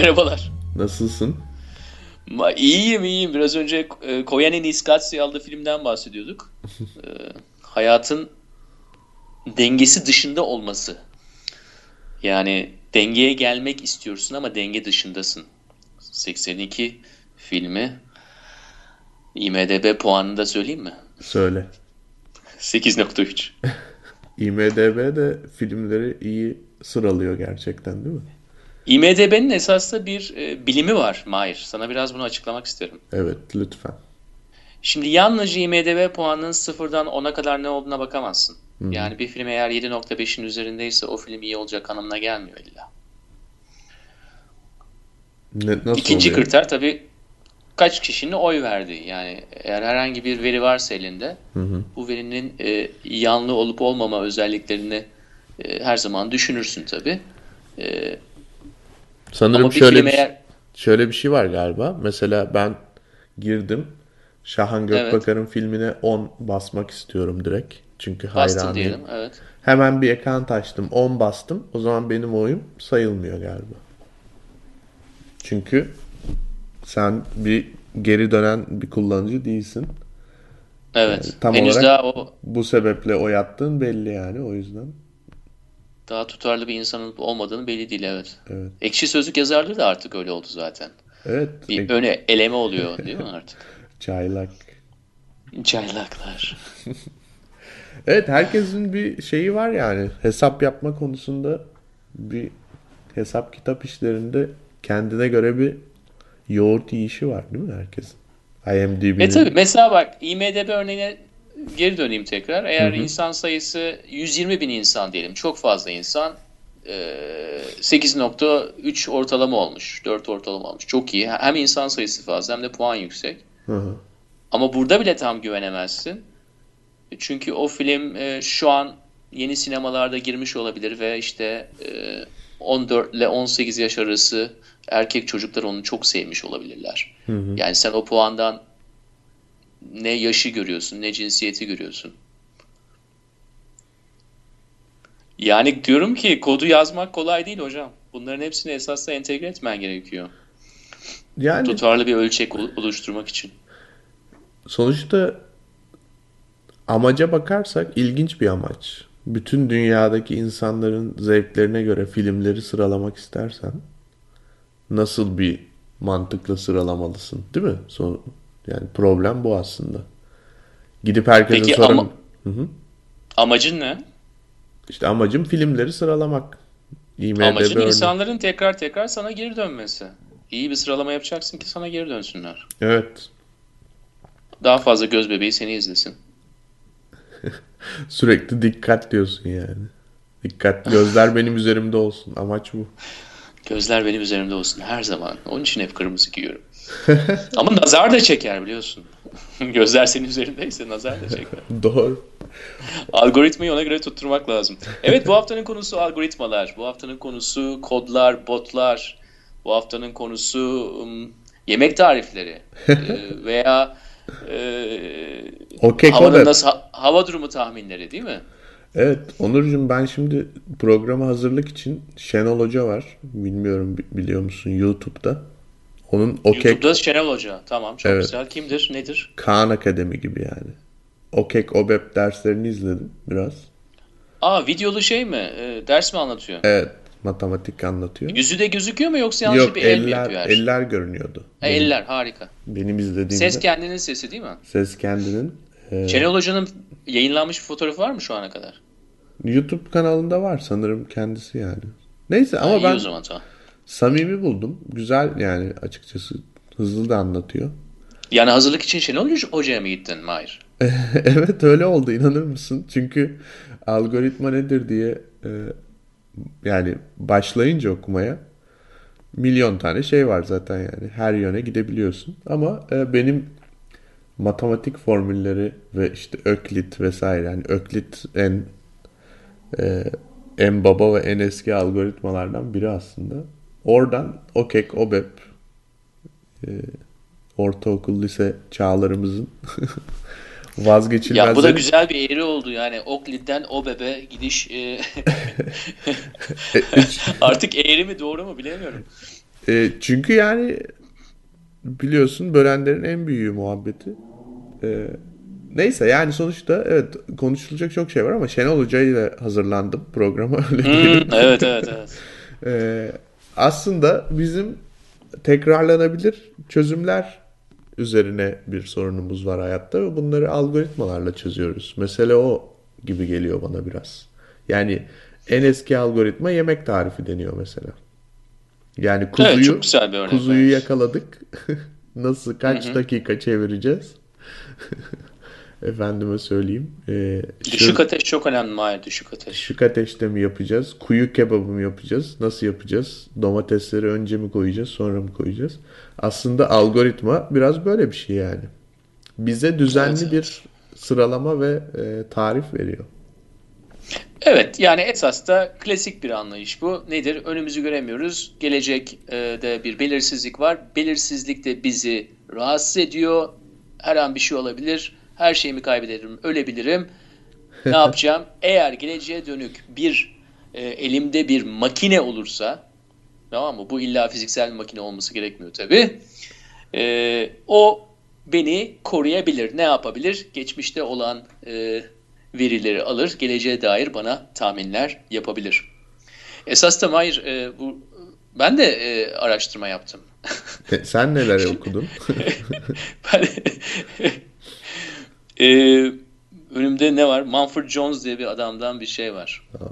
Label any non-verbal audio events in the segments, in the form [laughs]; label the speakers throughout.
Speaker 1: Merhabalar. Nasılsın?
Speaker 2: Ma iyiyim iyiyim. Biraz önce e, Koyani Niskatsi adlı filmden bahsediyorduk. [laughs] e, hayatın dengesi dışında olması. Yani dengeye gelmek istiyorsun ama denge dışındasın. 82 filmi. IMDB puanını da söyleyeyim mi?
Speaker 1: Söyle.
Speaker 2: 8.3. [laughs]
Speaker 1: IMDB de filmleri iyi sıralıyor gerçekten değil mi?
Speaker 2: IMDB'nin esasında bir e, bilimi var Mahir. Sana biraz bunu açıklamak isterim.
Speaker 1: Evet lütfen.
Speaker 2: Şimdi yalnızca IMDB puanının sıfırdan 10'a kadar ne olduğuna bakamazsın. Hı. Yani bir film eğer 7.5'in üzerindeyse o film iyi olacak anlamına gelmiyor illa.
Speaker 1: Ne, nasıl
Speaker 2: İkinci
Speaker 1: oluyor?
Speaker 2: kriter tabii kaç kişinin oy verdiği. Yani eğer herhangi bir veri varsa elinde
Speaker 1: Hı hı.
Speaker 2: bu verinin e, yanlı olup olmama özelliklerini e, her zaman düşünürsün tabii. E,
Speaker 1: Sanırım
Speaker 2: ama bir
Speaker 1: şöyle
Speaker 2: film
Speaker 1: bir,
Speaker 2: eğer
Speaker 1: şöyle bir şey var galiba. Mesela ben girdim. Şahan Gökbakar'ın filmine 10 basmak istiyorum direkt. Çünkü
Speaker 2: bastın
Speaker 1: hayranıyım.
Speaker 2: diyelim. Evet.
Speaker 1: Hemen bir ekran açtım. 10 bastım. O zaman benim oyum sayılmıyor galiba. Çünkü sen bir geri dönen bir kullanıcı değilsin.
Speaker 2: Evet.
Speaker 1: tam
Speaker 2: Henüz
Speaker 1: olarak-
Speaker 2: daha o
Speaker 1: Bu sebeple oy attığın belli yani o yüzden.
Speaker 2: Daha tutarlı bir insan olup olmadığını belli değil evet.
Speaker 1: Evet.
Speaker 2: Ekşi Sözlük yazarlığı da artık öyle oldu zaten.
Speaker 1: Evet.
Speaker 2: Bir
Speaker 1: ek-
Speaker 2: öne eleme oluyor değil mi [laughs] artık?
Speaker 1: Çaylak.
Speaker 2: Çaylaklar. [laughs]
Speaker 1: Evet herkesin bir şeyi var yani. Hesap yapma konusunda bir hesap kitap işlerinde kendine göre bir yoğurt yiyişi var değil mi herkesin? IMDb'nin.
Speaker 2: E tabi mesela bak IMDB örneğine geri döneyim tekrar. Eğer insan sayısı 120 bin insan diyelim. Çok fazla insan. e, 8.3 ortalama olmuş. 4 ortalama olmuş. Çok iyi. Hem insan sayısı fazla hem de puan yüksek.
Speaker 1: Hı hı.
Speaker 2: Ama burada bile tam güvenemezsin. Çünkü o film e, şu an yeni sinemalarda girmiş olabilir ve işte e, 14 ile 18 yaş arası erkek çocuklar onu çok sevmiş olabilirler. Yani sen o puandan ne yaşı görüyorsun, ne cinsiyeti görüyorsun. Yani diyorum ki kodu yazmak kolay değil hocam. Bunların hepsini esasla entegre etmen gerekiyor.
Speaker 1: Yani
Speaker 2: Tutarlı bir ölçek ol- oluşturmak için.
Speaker 1: sonuçta amaca bakarsak ilginç bir amaç. Bütün dünyadaki insanların zevklerine göre filmleri sıralamak istersen nasıl bir mantıkla sıralamalısın değil mi? Son, yani problem bu aslında. Gidip herkese
Speaker 2: Peki
Speaker 1: sorun.
Speaker 2: ama- Amacın ne?
Speaker 1: İşte amacım filmleri sıralamak. IMDb
Speaker 2: Amacın
Speaker 1: örneği.
Speaker 2: insanların tekrar tekrar sana geri dönmesi. İyi bir sıralama yapacaksın ki sana geri dönsünler.
Speaker 1: Evet.
Speaker 2: Daha fazla göz bebeği seni izlesin. [laughs]
Speaker 1: Sürekli dikkat diyorsun yani. Dikkat. Gözler [laughs] benim üzerimde olsun. Amaç bu.
Speaker 2: Gözler benim üzerimde olsun her zaman. Onun için hep kırmızı giyiyorum. [laughs] Ama nazar da çeker biliyorsun. [laughs] Gözler senin üzerindeyse nazar da çeker. [laughs]
Speaker 1: Doğru.
Speaker 2: Algoritmayı ona göre tutturmak lazım. Evet bu haftanın konusu algoritmalar. Bu haftanın konusu kodlar, botlar. Bu haftanın konusu ım, yemek tarifleri. Ee, veya e,
Speaker 1: Okey
Speaker 2: havanın nasıl, hava durumu tahminleri değil mi?
Speaker 1: Evet Onurcuğum ben şimdi programa hazırlık için Şenol Hoca var. Bilmiyorum bi- biliyor musun YouTube'da. Onun Okek
Speaker 2: YouTube'da Şenol Hoca. Tamam çok
Speaker 1: Evet.
Speaker 2: güzel. Kimdir? Nedir?
Speaker 1: Kaan Akademi gibi yani. Okek OBEP derslerini izledim biraz.
Speaker 2: Aa videolu şey mi? Ee, ders mi anlatıyor?
Speaker 1: Evet matematik anlatıyor.
Speaker 2: Yüzü de gözüküyor mu yoksa yalnızca
Speaker 1: Yok
Speaker 2: bir el mi yapıyor her şey?
Speaker 1: eller görünüyordu.
Speaker 2: Ha, eller harika.
Speaker 1: Benim izlediğimde
Speaker 2: Ses
Speaker 1: ses,
Speaker 2: kendinin sesi değil mi?
Speaker 1: kendinin e,
Speaker 2: Şenol Hoca'nın yayınlanmış bir fotoğrafı var mı şu ana kadar?
Speaker 1: YouTube kanalında var sanırım kendisi yani. Neyse ama
Speaker 2: Ha,
Speaker 1: ben
Speaker 2: zaman tamam.
Speaker 1: Samimi buldum. Güzel yani açıkçası hızlı da anlatıyor.
Speaker 2: Yani hazırlık için Şenol Hoca- Hoca'ya mı gittin Mahir? [laughs]
Speaker 1: Evet öyle oldu inanır mısın? Çünkü algoritma nedir diye e, yani başlayınca okumaya milyon tane şey var zaten yani. Her yöne gidebiliyorsun. Ama e, benim matematik formülleri ve işte Öklit vesaire yani Öklit en e, en baba ve en eski algoritmalardan biri aslında. Oradan OKEK, OBEP e, ortaokul lise çağlarımızın [laughs] vazgeçilmez.
Speaker 2: Ya bu da güzel bir eğri oldu yani Oakley'den OBEB'e gidiş e, [laughs] [laughs] Artık eğri mi doğru mu bilemiyorum.
Speaker 1: E, çünkü yani biliyorsun bölenlerin en büyüğü muhabbeti. E, neyse yani sonuçta evet konuşulacak çok şey var ama Şenol Hoca ile hazırlandım programa öyle
Speaker 2: hmm, Evet evet evet.
Speaker 1: e, aslında bizim tekrarlanabilir çözümler üzerine bir sorunumuz var hayatta ve bunları algoritmalarla çözüyoruz. Mesele o gibi geliyor bana biraz. Yani en eski algoritma yemek tarifi deniyor mesela. Yani kuzuyu evet, çok güzel bir örnek kuzuyu yakaladık. [laughs] Nasıl kaç Hı-hı. dakika çevireceğiz? [laughs] Efendime söyleyeyim.
Speaker 2: E, düşük şu, ateş çok önemli Mahir. Düşük ateş.
Speaker 1: Düşük ateşte mi yapacağız? Kuyu kebabı mı yapacağız? Nasıl yapacağız? Domatesleri önce mi koyacağız? Sonra mı koyacağız? Aslında algoritma biraz böyle bir şey yani. Bize düzenli evet, bir sıralama ve e, tarif veriyor.
Speaker 2: Evet yani esas da klasik bir anlayış bu. Nedir? Önümüzü göremiyoruz. Gelecekte bir belirsizlik var. Belirsizlik de bizi rahatsız ediyor. Her an bir şey olabilir. Her şeyimi kaybederim, ölebilirim. Ne yapacağım? [laughs] Eğer geleceğe dönük bir e, elimde bir makine olursa tamam mı? Bu illa fiziksel bir makine olması gerekmiyor tabii. E, o beni koruyabilir. Ne yapabilir? Geçmişte olan e, verileri alır, geleceğe dair bana tahminler yapabilir. Esas da Mahir, e, bu, ben de e, araştırma yaptım.
Speaker 1: Sen neler [laughs] okudun?
Speaker 2: ben, e, önümde ne var? Mumford Jones diye bir adamdan bir şey var. Aa,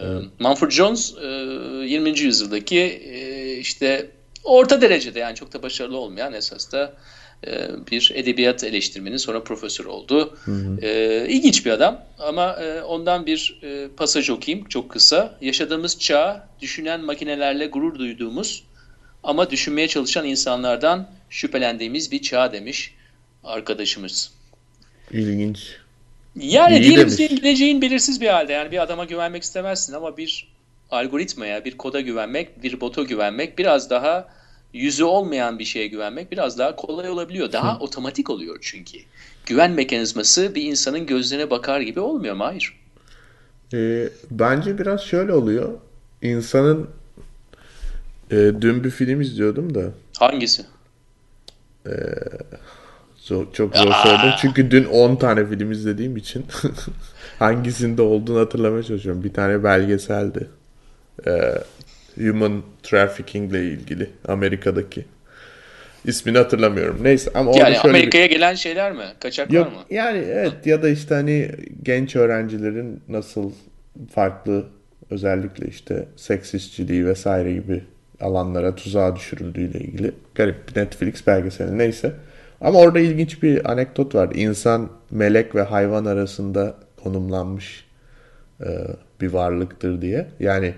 Speaker 2: evet. Mumford Jones e, 20. yüzyıldaki e, işte orta derecede yani çok da başarılı olmayan esas da e, bir edebiyat eleştirmeni sonra profesör oldu. Hı hı. E, ilginç bir adam ama e, ondan bir e, pasaj okuyayım çok kısa. Yaşadığımız çağ düşünen makinelerle gurur duyduğumuz ama düşünmeye çalışan insanlardan şüphelendiğimiz bir çağ demiş arkadaşımız.
Speaker 1: İlginç.
Speaker 2: Yani İyi diyelim senin geleceğin belirsiz bir halde. Yani bir adama güvenmek istemezsin ama bir algoritmaya, bir koda güvenmek, bir bota güvenmek biraz daha yüzü olmayan bir şeye güvenmek biraz daha kolay olabiliyor. Daha Hı. otomatik oluyor çünkü. Güven mekanizması bir insanın gözlerine bakar gibi olmuyor mu? Hayır.
Speaker 1: E, bence biraz şöyle oluyor. İnsanın e, dün bir film izliyordum da.
Speaker 2: Hangisi?
Speaker 1: E, zor, çok zor sordum. Çünkü dün 10 tane film izlediğim için [laughs] hangisinde olduğunu hatırlamaya çalışıyorum. Bir tane belgeseldi. E, human trafficking ile ilgili Amerika'daki. İsmini hatırlamıyorum. Neyse ama
Speaker 2: yani Amerika'ya bir... gelen şeyler mi? Kaçaklar
Speaker 1: Yok,
Speaker 2: mı?
Speaker 1: Yani evet ya da işte hani genç öğrencilerin nasıl farklı özellikle işte seks işçiliği vesaire gibi alanlara tuzağa düşürüldüğüyle ilgili garip bir Netflix belgeseli neyse. Ama orada ilginç bir anekdot var. İnsan, melek ve hayvan arasında konumlanmış e, bir varlıktır diye. Yani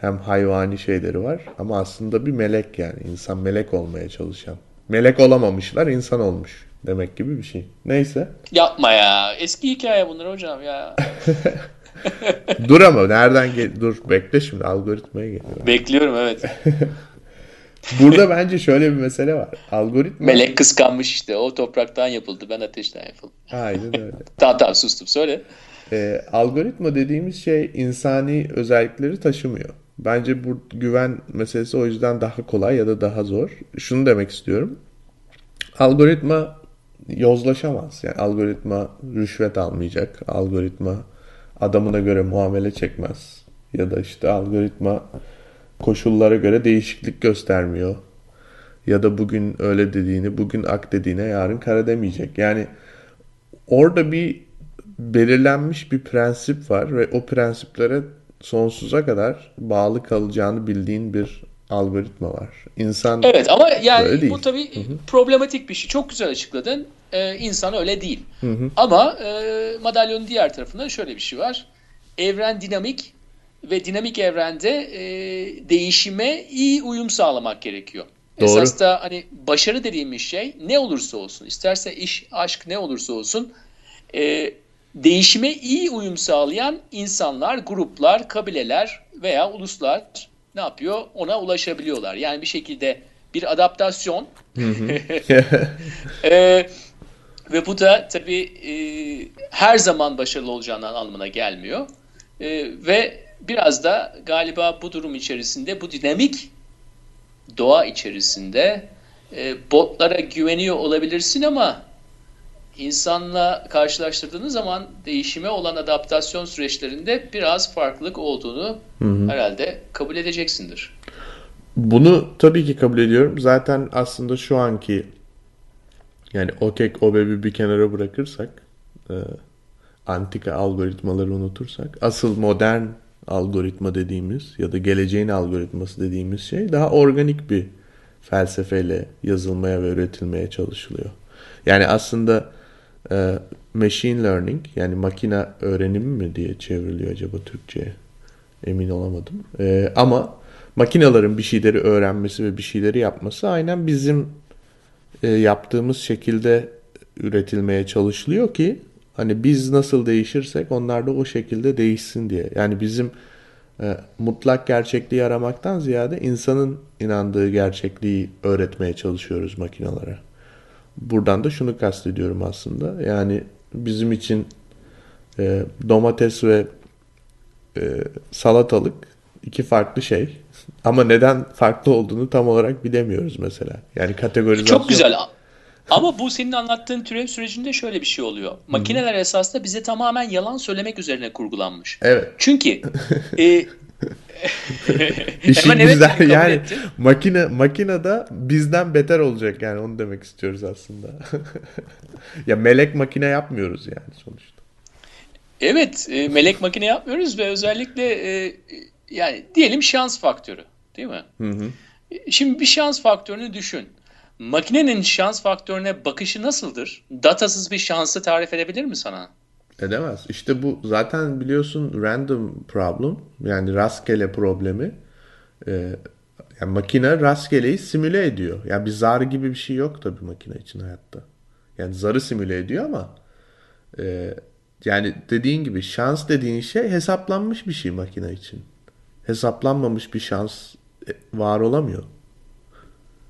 Speaker 1: hem hayvani şeyleri var ama aslında bir melek yani insan melek olmaya çalışan. Melek olamamışlar insan olmuş demek gibi bir şey. Neyse.
Speaker 2: Yapma ya. Eski hikaye bunlar hocam ya. [laughs]
Speaker 1: dur ama nereden gel dur bekle şimdi algoritmaya geliyor.
Speaker 2: Bekliyorum evet. [laughs]
Speaker 1: Burada bence şöyle bir mesele var. Algoritma...
Speaker 2: Melek kıskanmış işte. O topraktan yapıldı. Ben ateşten yapıldım.
Speaker 1: Aynen öyle. [laughs]
Speaker 2: tamam tamam sustum. Söyle.
Speaker 1: Ee, algoritma dediğimiz şey insani özellikleri taşımıyor. Bence bu güven meselesi o yüzden daha kolay ya da daha zor. Şunu demek istiyorum. Algoritma yozlaşamaz. Yani algoritma rüşvet almayacak. Algoritma adamına göre muamele çekmez. Ya da işte algoritma koşullara göre değişiklik göstermiyor. Ya da bugün öyle dediğini, bugün ak dediğine yarın kara demeyecek. Yani orada bir belirlenmiş bir prensip var ve o prensiplere sonsuza kadar bağlı kalacağını bildiğin bir algoritma var. İnsan
Speaker 2: Evet ama yani bu tabii Hı-hı. problematik bir şey. Çok güzel açıkladın. Ee, insan öyle değil. Hı-hı. Ama e, madalyonun diğer tarafında şöyle bir şey var. Evren dinamik ve dinamik evrende e, değişime iyi uyum sağlamak gerekiyor. Doğru. Esas da hani başarı dediğimiz şey ne olursa olsun, isterse iş, aşk ne olursa olsun e, değişime iyi uyum sağlayan insanlar, gruplar, kabileler veya uluslar ne yapıyor? Ona ulaşabiliyorlar. Yani bir şekilde bir adaptasyon [laughs] e, ve bu da tabii e, her zaman başarılı olacağından anlamına gelmiyor. E, ve biraz da galiba bu durum içerisinde, bu dinamik doğa içerisinde e, botlara güveniyor olabilirsin ama insanla karşılaştırdığınız zaman değişime olan adaptasyon süreçlerinde biraz farklılık olduğunu hı hı. herhalde kabul edeceksindir.
Speaker 1: Bunu tabii ki kabul ediyorum. Zaten aslında şu anki yani OKEK, OBEB'i bir kenara bırakırsak e, antika algoritmaları unutursak asıl modern algoritma dediğimiz ya da geleceğin algoritması dediğimiz şey daha organik bir felsefeyle yazılmaya ve üretilmeye çalışılıyor. Yani aslında e, machine learning yani makine öğrenimi mi diye çevriliyor acaba Türkçe'ye emin olamadım. E, ama makinelerin bir şeyleri öğrenmesi ve bir şeyleri yapması aynen bizim e, yaptığımız şekilde üretilmeye çalışılıyor ki hani biz nasıl değişirsek onlar da o şekilde değişsin diye. Yani bizim e, mutlak gerçekliği aramaktan ziyade insanın inandığı gerçekliği öğretmeye çalışıyoruz makinalara. Buradan da şunu kastediyorum aslında. Yani bizim için e, domates ve e, salatalık iki farklı şey. Ama neden farklı olduğunu tam olarak bilemiyoruz mesela. Yani kategorizasyon...
Speaker 2: Çok güzel. Ama bu senin anlattığın türev sürecinde şöyle bir şey oluyor. Makineler hmm. esasında bize tamamen yalan söylemek üzerine kurgulanmış.
Speaker 1: Evet.
Speaker 2: Çünkü [laughs] e,
Speaker 1: İşin güzel evet yani etti. makine makinede bizden beter olacak yani onu demek istiyoruz aslında. [laughs] ya melek makine yapmıyoruz yani sonuçta.
Speaker 2: Evet, e, melek makine yapmıyoruz ve özellikle e, yani diyelim şans faktörü, değil mi? Hı hı. Şimdi bir şans faktörünü düşün. Makinenin şans faktörüne bakışı nasıldır? Datasız bir şansı tarif edebilir mi sana?
Speaker 1: Edemez. İşte bu zaten biliyorsun random problem yani rastgele problemi e, yani makine rastgeleyi simüle ediyor. Yani bir zar gibi bir şey yok tabii makine için hayatta. Yani zarı simüle ediyor ama e, yani dediğin gibi şans dediğin şey hesaplanmış bir şey makine için. Hesaplanmamış bir şans e, var olamıyor.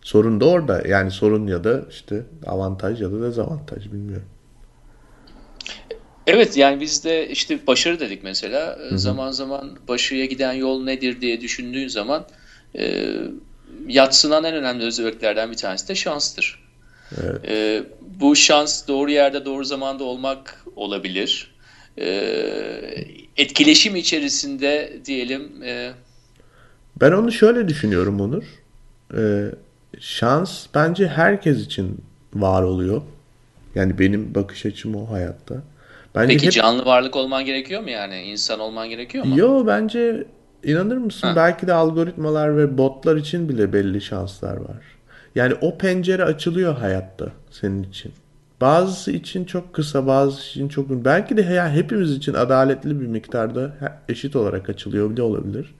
Speaker 1: Sorun da orada. Yani sorun ya da işte avantaj ya da dezavantaj bilmiyorum.
Speaker 2: Evet yani biz de işte başarı dedik mesela. Hı-hı. Zaman zaman başarıya giden yol nedir diye düşündüğün zaman e, yatsınan en önemli özelliklerden bir tanesi de şanstır. Evet. E, bu şans doğru yerde doğru zamanda olmak olabilir. E, etkileşim içerisinde diyelim. E,
Speaker 1: ben onu şöyle düşünüyorum Onur. E, şans bence herkes için var oluyor. Yani benim bakış açım o hayatta.
Speaker 2: Bence Peki hep... canlı varlık olman gerekiyor mu yani? İnsan olman gerekiyor mu?
Speaker 1: Yo bence inanır mısın? Ha. Belki de algoritmalar ve botlar için bile belli şanslar var. Yani o pencere açılıyor hayatta senin için. Bazısı için çok kısa, bazısı için çok belki de ya hepimiz için adaletli bir miktarda eşit olarak açılıyor bile olabilir.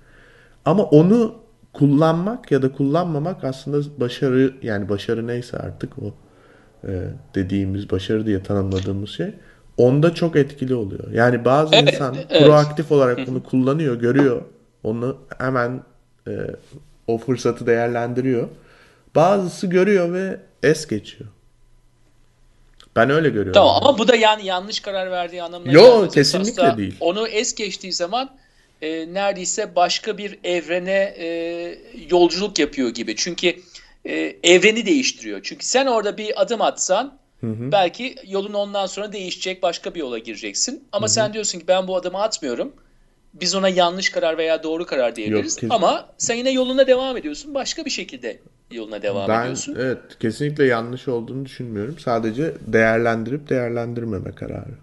Speaker 1: Ama onu kullanmak ya da kullanmamak aslında başarı yani başarı neyse artık o e, dediğimiz başarı diye tanımladığımız şey onda çok etkili oluyor. Yani bazı evet, insan evet. proaktif olarak bunu kullanıyor, görüyor. Onu hemen e, o fırsatı değerlendiriyor. Bazısı görüyor ve es geçiyor. Ben öyle görüyorum.
Speaker 2: Tamam ama bu da yani yanlış karar verdiği anlamına
Speaker 1: Yok kesinlikle Aslında değil.
Speaker 2: Onu es geçtiği zaman e, neredeyse başka bir evrene e, yolculuk yapıyor gibi. Çünkü e, evreni değiştiriyor. Çünkü sen orada bir adım atsan Hı hı. Belki yolun ondan sonra değişecek başka bir yola gireceksin. Ama hı hı. sen diyorsun ki ben bu adımı atmıyorum. Biz ona yanlış karar veya doğru karar diyebiliriz. Yok, Ama sen yine yoluna devam ediyorsun. Başka bir şekilde yoluna devam ben, ediyorsun.
Speaker 1: Evet kesinlikle yanlış olduğunu düşünmüyorum. Sadece değerlendirip değerlendirmeme kararı.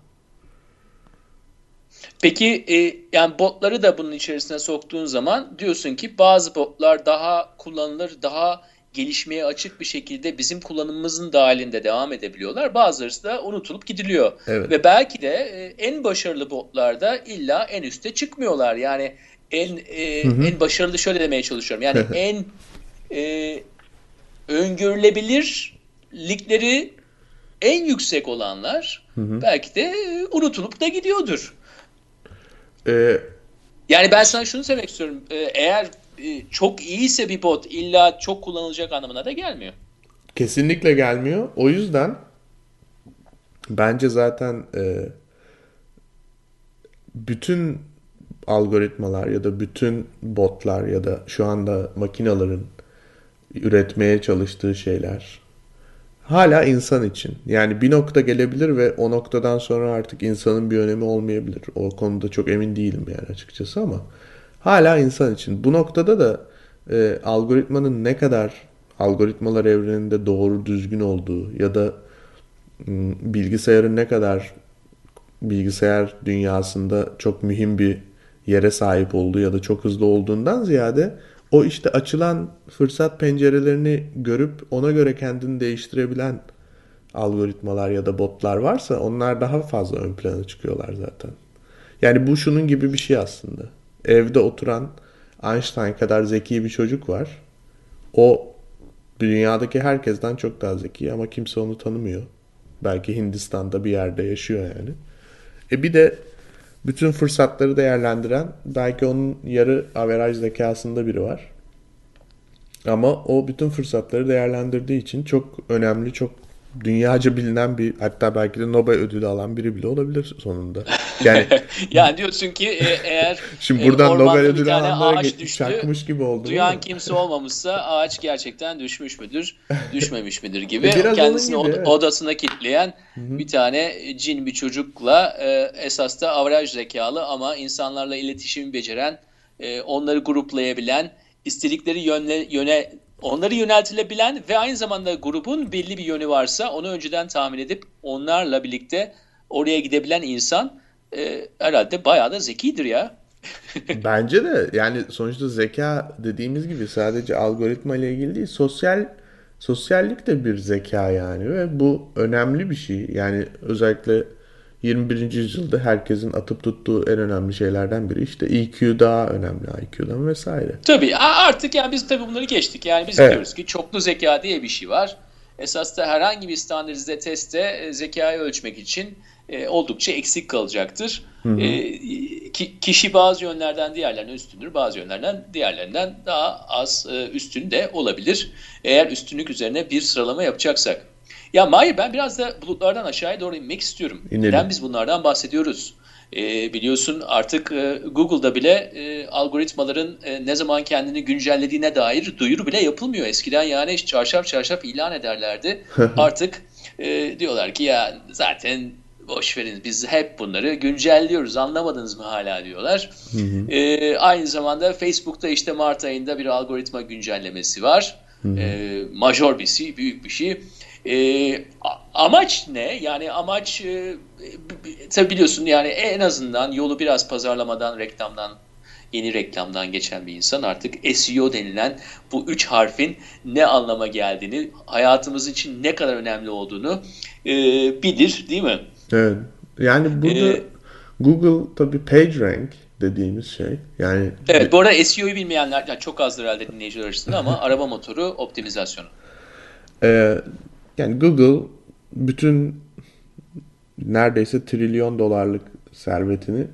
Speaker 2: Peki e, yani botları da bunun içerisine soktuğun zaman diyorsun ki bazı botlar daha kullanılır, daha gelişmeye açık bir şekilde bizim kullanımımızın dahilinde devam edebiliyorlar. Bazıları da unutulup gidiliyor. Evet. Ve belki de e, en başarılı botlarda illa en üste çıkmıyorlar. Yani en e, hı hı. en başarılı şöyle demeye çalışıyorum. Yani [laughs] en e, öngörülebilirlikleri en yüksek olanlar hı hı. belki de unutulup da gidiyordur. Ee, yani ben sana şunu söylemek istiyorum. Ee, eğer e, çok iyiyse bir bot illa çok kullanılacak anlamına da gelmiyor.
Speaker 1: Kesinlikle gelmiyor. O yüzden bence zaten e, bütün algoritmalar ya da bütün botlar ya da şu anda makinaların üretmeye çalıştığı şeyler hala insan için. Yani bir nokta gelebilir ve o noktadan sonra artık insanın bir önemi olmayabilir. O konuda çok emin değilim yani açıkçası ama hala insan için. Bu noktada da e, algoritmanın ne kadar algoritmalar evreninde doğru düzgün olduğu ya da bilgisayarın ne kadar bilgisayar dünyasında çok mühim bir yere sahip olduğu ya da çok hızlı olduğundan ziyade o işte açılan fırsat pencerelerini görüp ona göre kendini değiştirebilen algoritmalar ya da botlar varsa onlar daha fazla ön plana çıkıyorlar zaten. Yani bu şunun gibi bir şey aslında. Evde oturan Einstein kadar zeki bir çocuk var. O dünyadaki herkesten çok daha zeki ama kimse onu tanımıyor. Belki Hindistan'da bir yerde yaşıyor yani. E bir de bütün fırsatları değerlendiren belki onun yarı averaj zekasında biri var. Ama o bütün fırsatları değerlendirdiği için çok önemli, çok dünyaca bilinen bir hatta belki de Nobel ödülü alan biri bile olabilir sonunda.
Speaker 2: Yani [laughs] yani diyorsun ki e, eğer [laughs]
Speaker 1: Şimdi buradan Nobel ödülü alanlara düştü, çakmış gibi oldu.
Speaker 2: Duyan kimse olmamışsa ağaç gerçekten düşmüş müdür, [laughs] düşmemiş midir gibi. Biraz Kendisini gibi, evet. odasına kilitleyen Hı-hı. bir tane cin bir çocukla e, esas da avraj zekalı ama insanlarla iletişim beceren, e, onları gruplayabilen, istedikleri yönle, yöne onları yöneltilebilen ve aynı zamanda grubun belli bir yönü varsa onu önceden tahmin edip onlarla birlikte oraya gidebilen insan e, herhalde bayağı da zekidir ya. [laughs]
Speaker 1: Bence de yani sonuçta zeka dediğimiz gibi sadece algoritma ile ilgili değil sosyal sosyallik de bir zeka yani ve bu önemli bir şey. Yani özellikle 21. yüzyılda herkesin atıp tuttuğu en önemli şeylerden biri işte EQ daha önemli IQ'dan vesaire.
Speaker 2: Tabii artık yani biz tabii bunları geçtik. Yani biz evet. diyoruz ki çoklu zeka diye bir şey var. Esas da herhangi bir standartize testte e, zekayı ölçmek için e, oldukça eksik kalacaktır. Hı hı. E, ki, kişi bazı yönlerden diğerlerine üstündür, bazı yönlerden diğerlerinden daha az e, üstün de olabilir. Eğer üstünlük üzerine bir sıralama yapacaksak. Ya Mahir ben biraz da bulutlardan aşağıya doğru inmek istiyorum. İnelim. Neden biz bunlardan bahsediyoruz? E, biliyorsun artık e, Google'da bile e, algoritmaların e, ne zaman kendini güncellediğine dair duyuru bile yapılmıyor. Eskiden yani çarşaf çarşaf ilan ederlerdi. [laughs] artık e, diyorlar ki ya zaten boş verin biz hep bunları güncelliyoruz anlamadınız mı hala diyorlar. Hı hı. E, aynı zamanda Facebook'ta işte Mart ayında bir algoritma güncellemesi var. Hı hı. E, major bir şey, büyük bir şey. E, amaç ne? Yani amaç e, tabi biliyorsun yani en azından yolu biraz pazarlamadan, reklamdan, yeni reklamdan geçen bir insan artık SEO denilen bu üç harfin ne anlama geldiğini, hayatımız için ne kadar önemli olduğunu e, bilir değil mi?
Speaker 1: Evet. Yani burada ee, Google tabii PageRank dediğimiz şey. Yani
Speaker 2: Evet, bu arada SEO'yu bilmeyenler yani çok azdır herhalde dinleyiciler arasında ama [laughs] araba motoru optimizasyonu.
Speaker 1: Ee, yani Google bütün neredeyse trilyon dolarlık servetini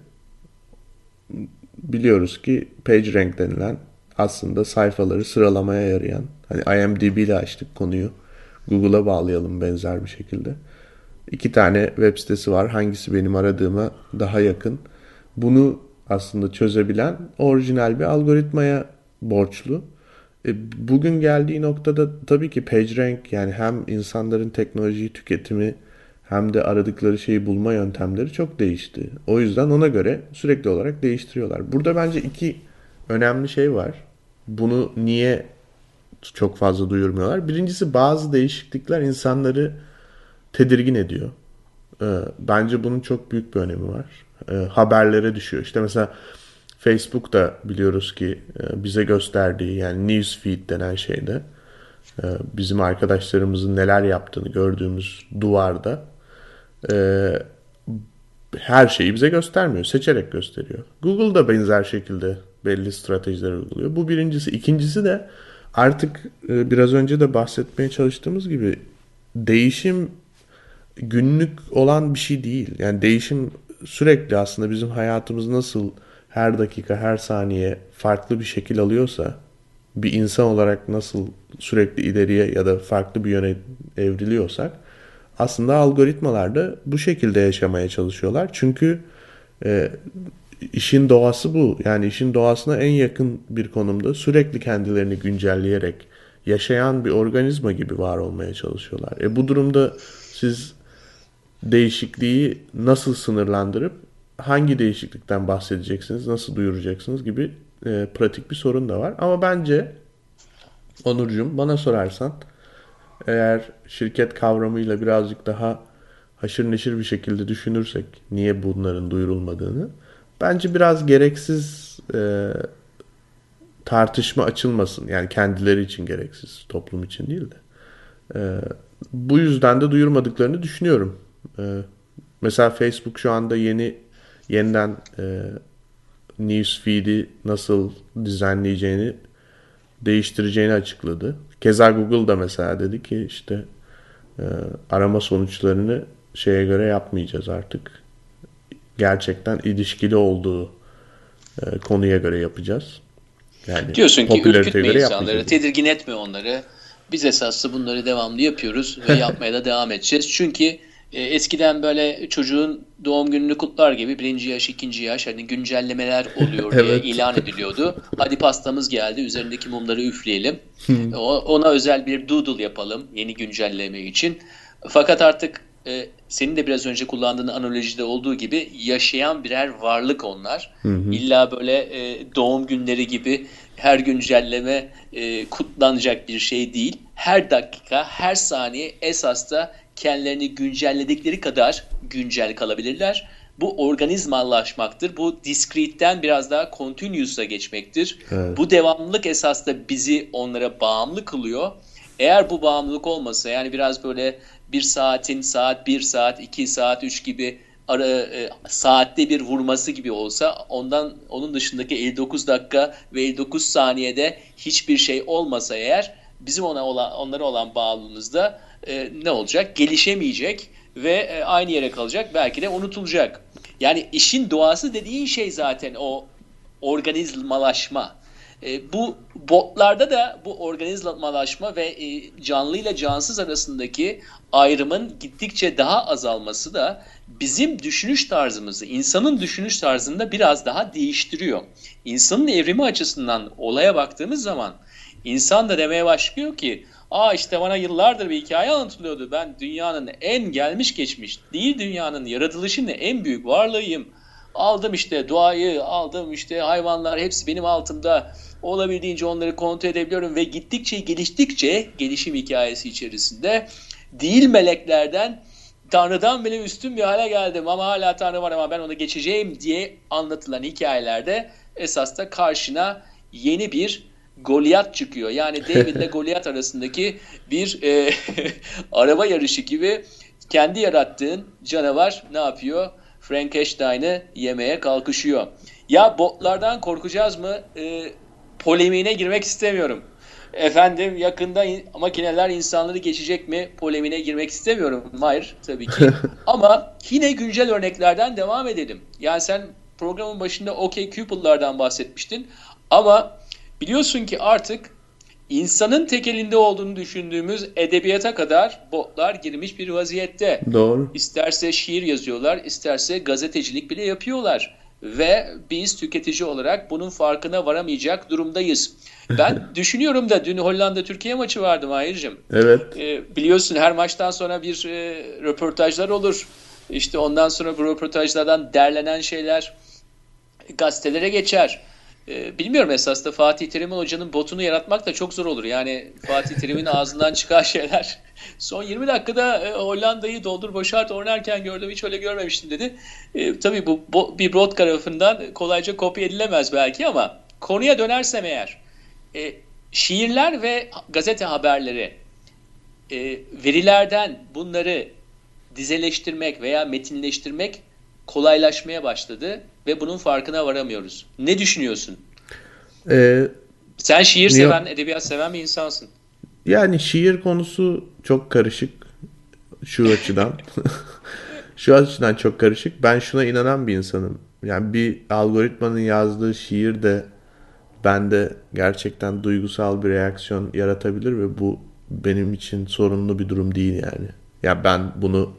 Speaker 1: biliyoruz ki PageRank denilen aslında sayfaları sıralamaya yarayan hani IMDb ile açtık konuyu Google'a bağlayalım benzer bir şekilde. İki tane web sitesi var. Hangisi benim aradığıma daha yakın. Bunu aslında çözebilen orijinal bir algoritmaya borçlu. E, bugün geldiği noktada tabii ki PageRank yani hem insanların teknolojiyi tüketimi hem de aradıkları şeyi bulma yöntemleri çok değişti. O yüzden ona göre sürekli olarak değiştiriyorlar. Burada bence iki önemli şey var. Bunu niye çok fazla duyurmuyorlar? Birincisi bazı değişiklikler insanları tedirgin ediyor. E, bence bunun çok büyük bir önemi var. E, haberlere düşüyor. İşte mesela Facebook da biliyoruz ki e, bize gösterdiği yani newsfeed denen şeyde e, bizim arkadaşlarımızın neler yaptığını gördüğümüz duvarda e, her şeyi bize göstermiyor. Seçerek gösteriyor. Google da benzer şekilde belli stratejiler uyguluyor. Bu birincisi. İkincisi de artık biraz önce de bahsetmeye çalıştığımız gibi değişim günlük olan bir şey değil. Yani değişim sürekli aslında bizim hayatımız nasıl her dakika, her saniye farklı bir şekil alıyorsa bir insan olarak nasıl sürekli ileriye ya da farklı bir yöne evriliyorsak aslında algoritmalar da bu şekilde yaşamaya çalışıyorlar. Çünkü e, işin doğası bu. Yani işin doğasına en yakın bir konumda sürekli kendilerini güncelleyerek yaşayan bir organizma gibi var olmaya çalışıyorlar. E bu durumda siz değişikliği nasıl sınırlandırıp hangi değişiklikten bahsedeceksiniz, nasıl duyuracaksınız gibi e, pratik bir sorun da var. Ama bence Onurcuğum bana sorarsan eğer şirket kavramıyla birazcık daha haşır neşir bir şekilde düşünürsek niye bunların duyurulmadığını bence biraz gereksiz e, tartışma açılmasın. Yani kendileri için gereksiz, toplum için değil de. E, bu yüzden de duyurmadıklarını düşünüyorum. E, mesela Facebook şu anda yeni yeniden e, news feed'i nasıl dizaynlayacağını değiştireceğini açıkladı. Keza Google da mesela dedi ki işte e, arama sonuçlarını şeye göre yapmayacağız artık. Gerçekten ilişkili olduğu e, konuya göre yapacağız.
Speaker 2: Yani Diyorsun ki ürkütme insanları, tedirgin etme onları. Biz esaslı bunları devamlı yapıyoruz ve [laughs] yapmaya da devam edeceğiz. Çünkü eskiden böyle çocuğun doğum gününü kutlar gibi birinci yaş, ikinci yaş hani güncellemeler oluyor [laughs] diye evet. ilan ediliyordu. Hadi pastamız geldi, üzerindeki mumları üfleyelim. Ona özel bir doodle yapalım yeni güncelleme için. Fakat artık e, senin de biraz önce kullandığın analojide olduğu gibi yaşayan birer varlık onlar. Hı hı. İlla böyle e, doğum günleri gibi her güncelleme e, kutlanacak bir şey değil. Her dakika, her saniye esas da kendilerini güncelledikleri kadar güncel kalabilirler. Bu organizmalaşmaktır. Bu discrete'den biraz daha continuous'a geçmektir. Evet. Bu devamlılık esas da bizi onlara bağımlı kılıyor. Eğer bu bağımlılık olmasa yani biraz böyle bir saatin saat bir saat iki saat üç gibi ara, e, saatte bir vurması gibi olsa ondan onun dışındaki 59 dakika ve 59 saniyede hiçbir şey olmasa eğer bizim ona olan onlara olan bağlılığımızda e, ne olacak? Gelişemeyecek ve e, aynı yere kalacak. Belki de unutulacak. Yani işin doğası dediğin şey zaten o organizmalaşma. E, bu botlarda da bu organizmalaşma ve e, canlı ile cansız arasındaki ayrımın gittikçe daha azalması da bizim düşünüş tarzımızı, insanın düşünüş tarzını da biraz daha değiştiriyor. İnsanın evrimi açısından olaya baktığımız zaman insan da demeye başlıyor ki Aa işte bana yıllardır bir hikaye anlatılıyordu. Ben dünyanın en gelmiş geçmiş değil dünyanın yaratılışının en büyük varlığıyım. Aldım işte doğayı, aldım işte hayvanlar hepsi benim altımda. Olabildiğince onları kontrol edebiliyorum ve gittikçe geliştikçe gelişim hikayesi içerisinde değil meleklerden Tanrı'dan bile üstün bir hale geldim ama hala Tanrı var ama ben onu geçeceğim diye anlatılan hikayelerde esas da karşına yeni bir Goliath çıkıyor. Yani David ile [laughs] Goliath arasındaki bir e, [laughs] araba yarışı gibi kendi yarattığın canavar ne yapıyor? Frankenstein'ı yemeye kalkışıyor. Ya botlardan korkacağız mı? E, polemiğine girmek istemiyorum. Efendim yakında in- makineler insanları geçecek mi? Polemiğine girmek istemiyorum. Hayır tabii ki. [laughs] Ama yine güncel örneklerden devam edelim. Yani sen programın başında OK Cupid'lardan bahsetmiştin. Ama Biliyorsun ki artık insanın tekelinde olduğunu düşündüğümüz edebiyata kadar botlar girmiş bir vaziyette.
Speaker 1: Doğru.
Speaker 2: İsterse şiir yazıyorlar, isterse gazetecilik bile yapıyorlar. Ve biz tüketici olarak bunun farkına varamayacak durumdayız. Ben [laughs] düşünüyorum da dün Hollanda-Türkiye maçı vardı Mahir'cim.
Speaker 1: Evet.
Speaker 2: Ee, biliyorsun her maçtan sonra bir e, röportajlar olur. İşte ondan sonra bu röportajlardan derlenen şeyler gazetelere geçer. E, bilmiyorum esasında Fatih Terim Hoca'nın botunu yaratmak da çok zor olur. Yani Fatih Terim'in ağzından çıkan şeyler. [laughs] Son 20 dakikada e, Hollanda'yı doldur boşart oynarken gördüm hiç öyle görmemiştim dedi. E, tabii bu bo, bir bot tarafından kolayca kopya edilemez belki ama konuya dönersem eğer e, şiirler ve gazete haberleri e, verilerden bunları dizeleştirmek veya metinleştirmek kolaylaşmaya başladı ve bunun farkına varamıyoruz. Ne düşünüyorsun?
Speaker 1: Ee,
Speaker 2: Sen şiir niye? seven, edebiyat seven bir insansın.
Speaker 1: Yani şiir konusu çok karışık şu açıdan. [laughs] şu açıdan çok karışık. Ben şuna inanan bir insanım. Yani bir algoritmanın yazdığı şiir de bende gerçekten duygusal bir reaksiyon yaratabilir ve bu benim için sorunlu bir durum değil yani. Ya ben bunu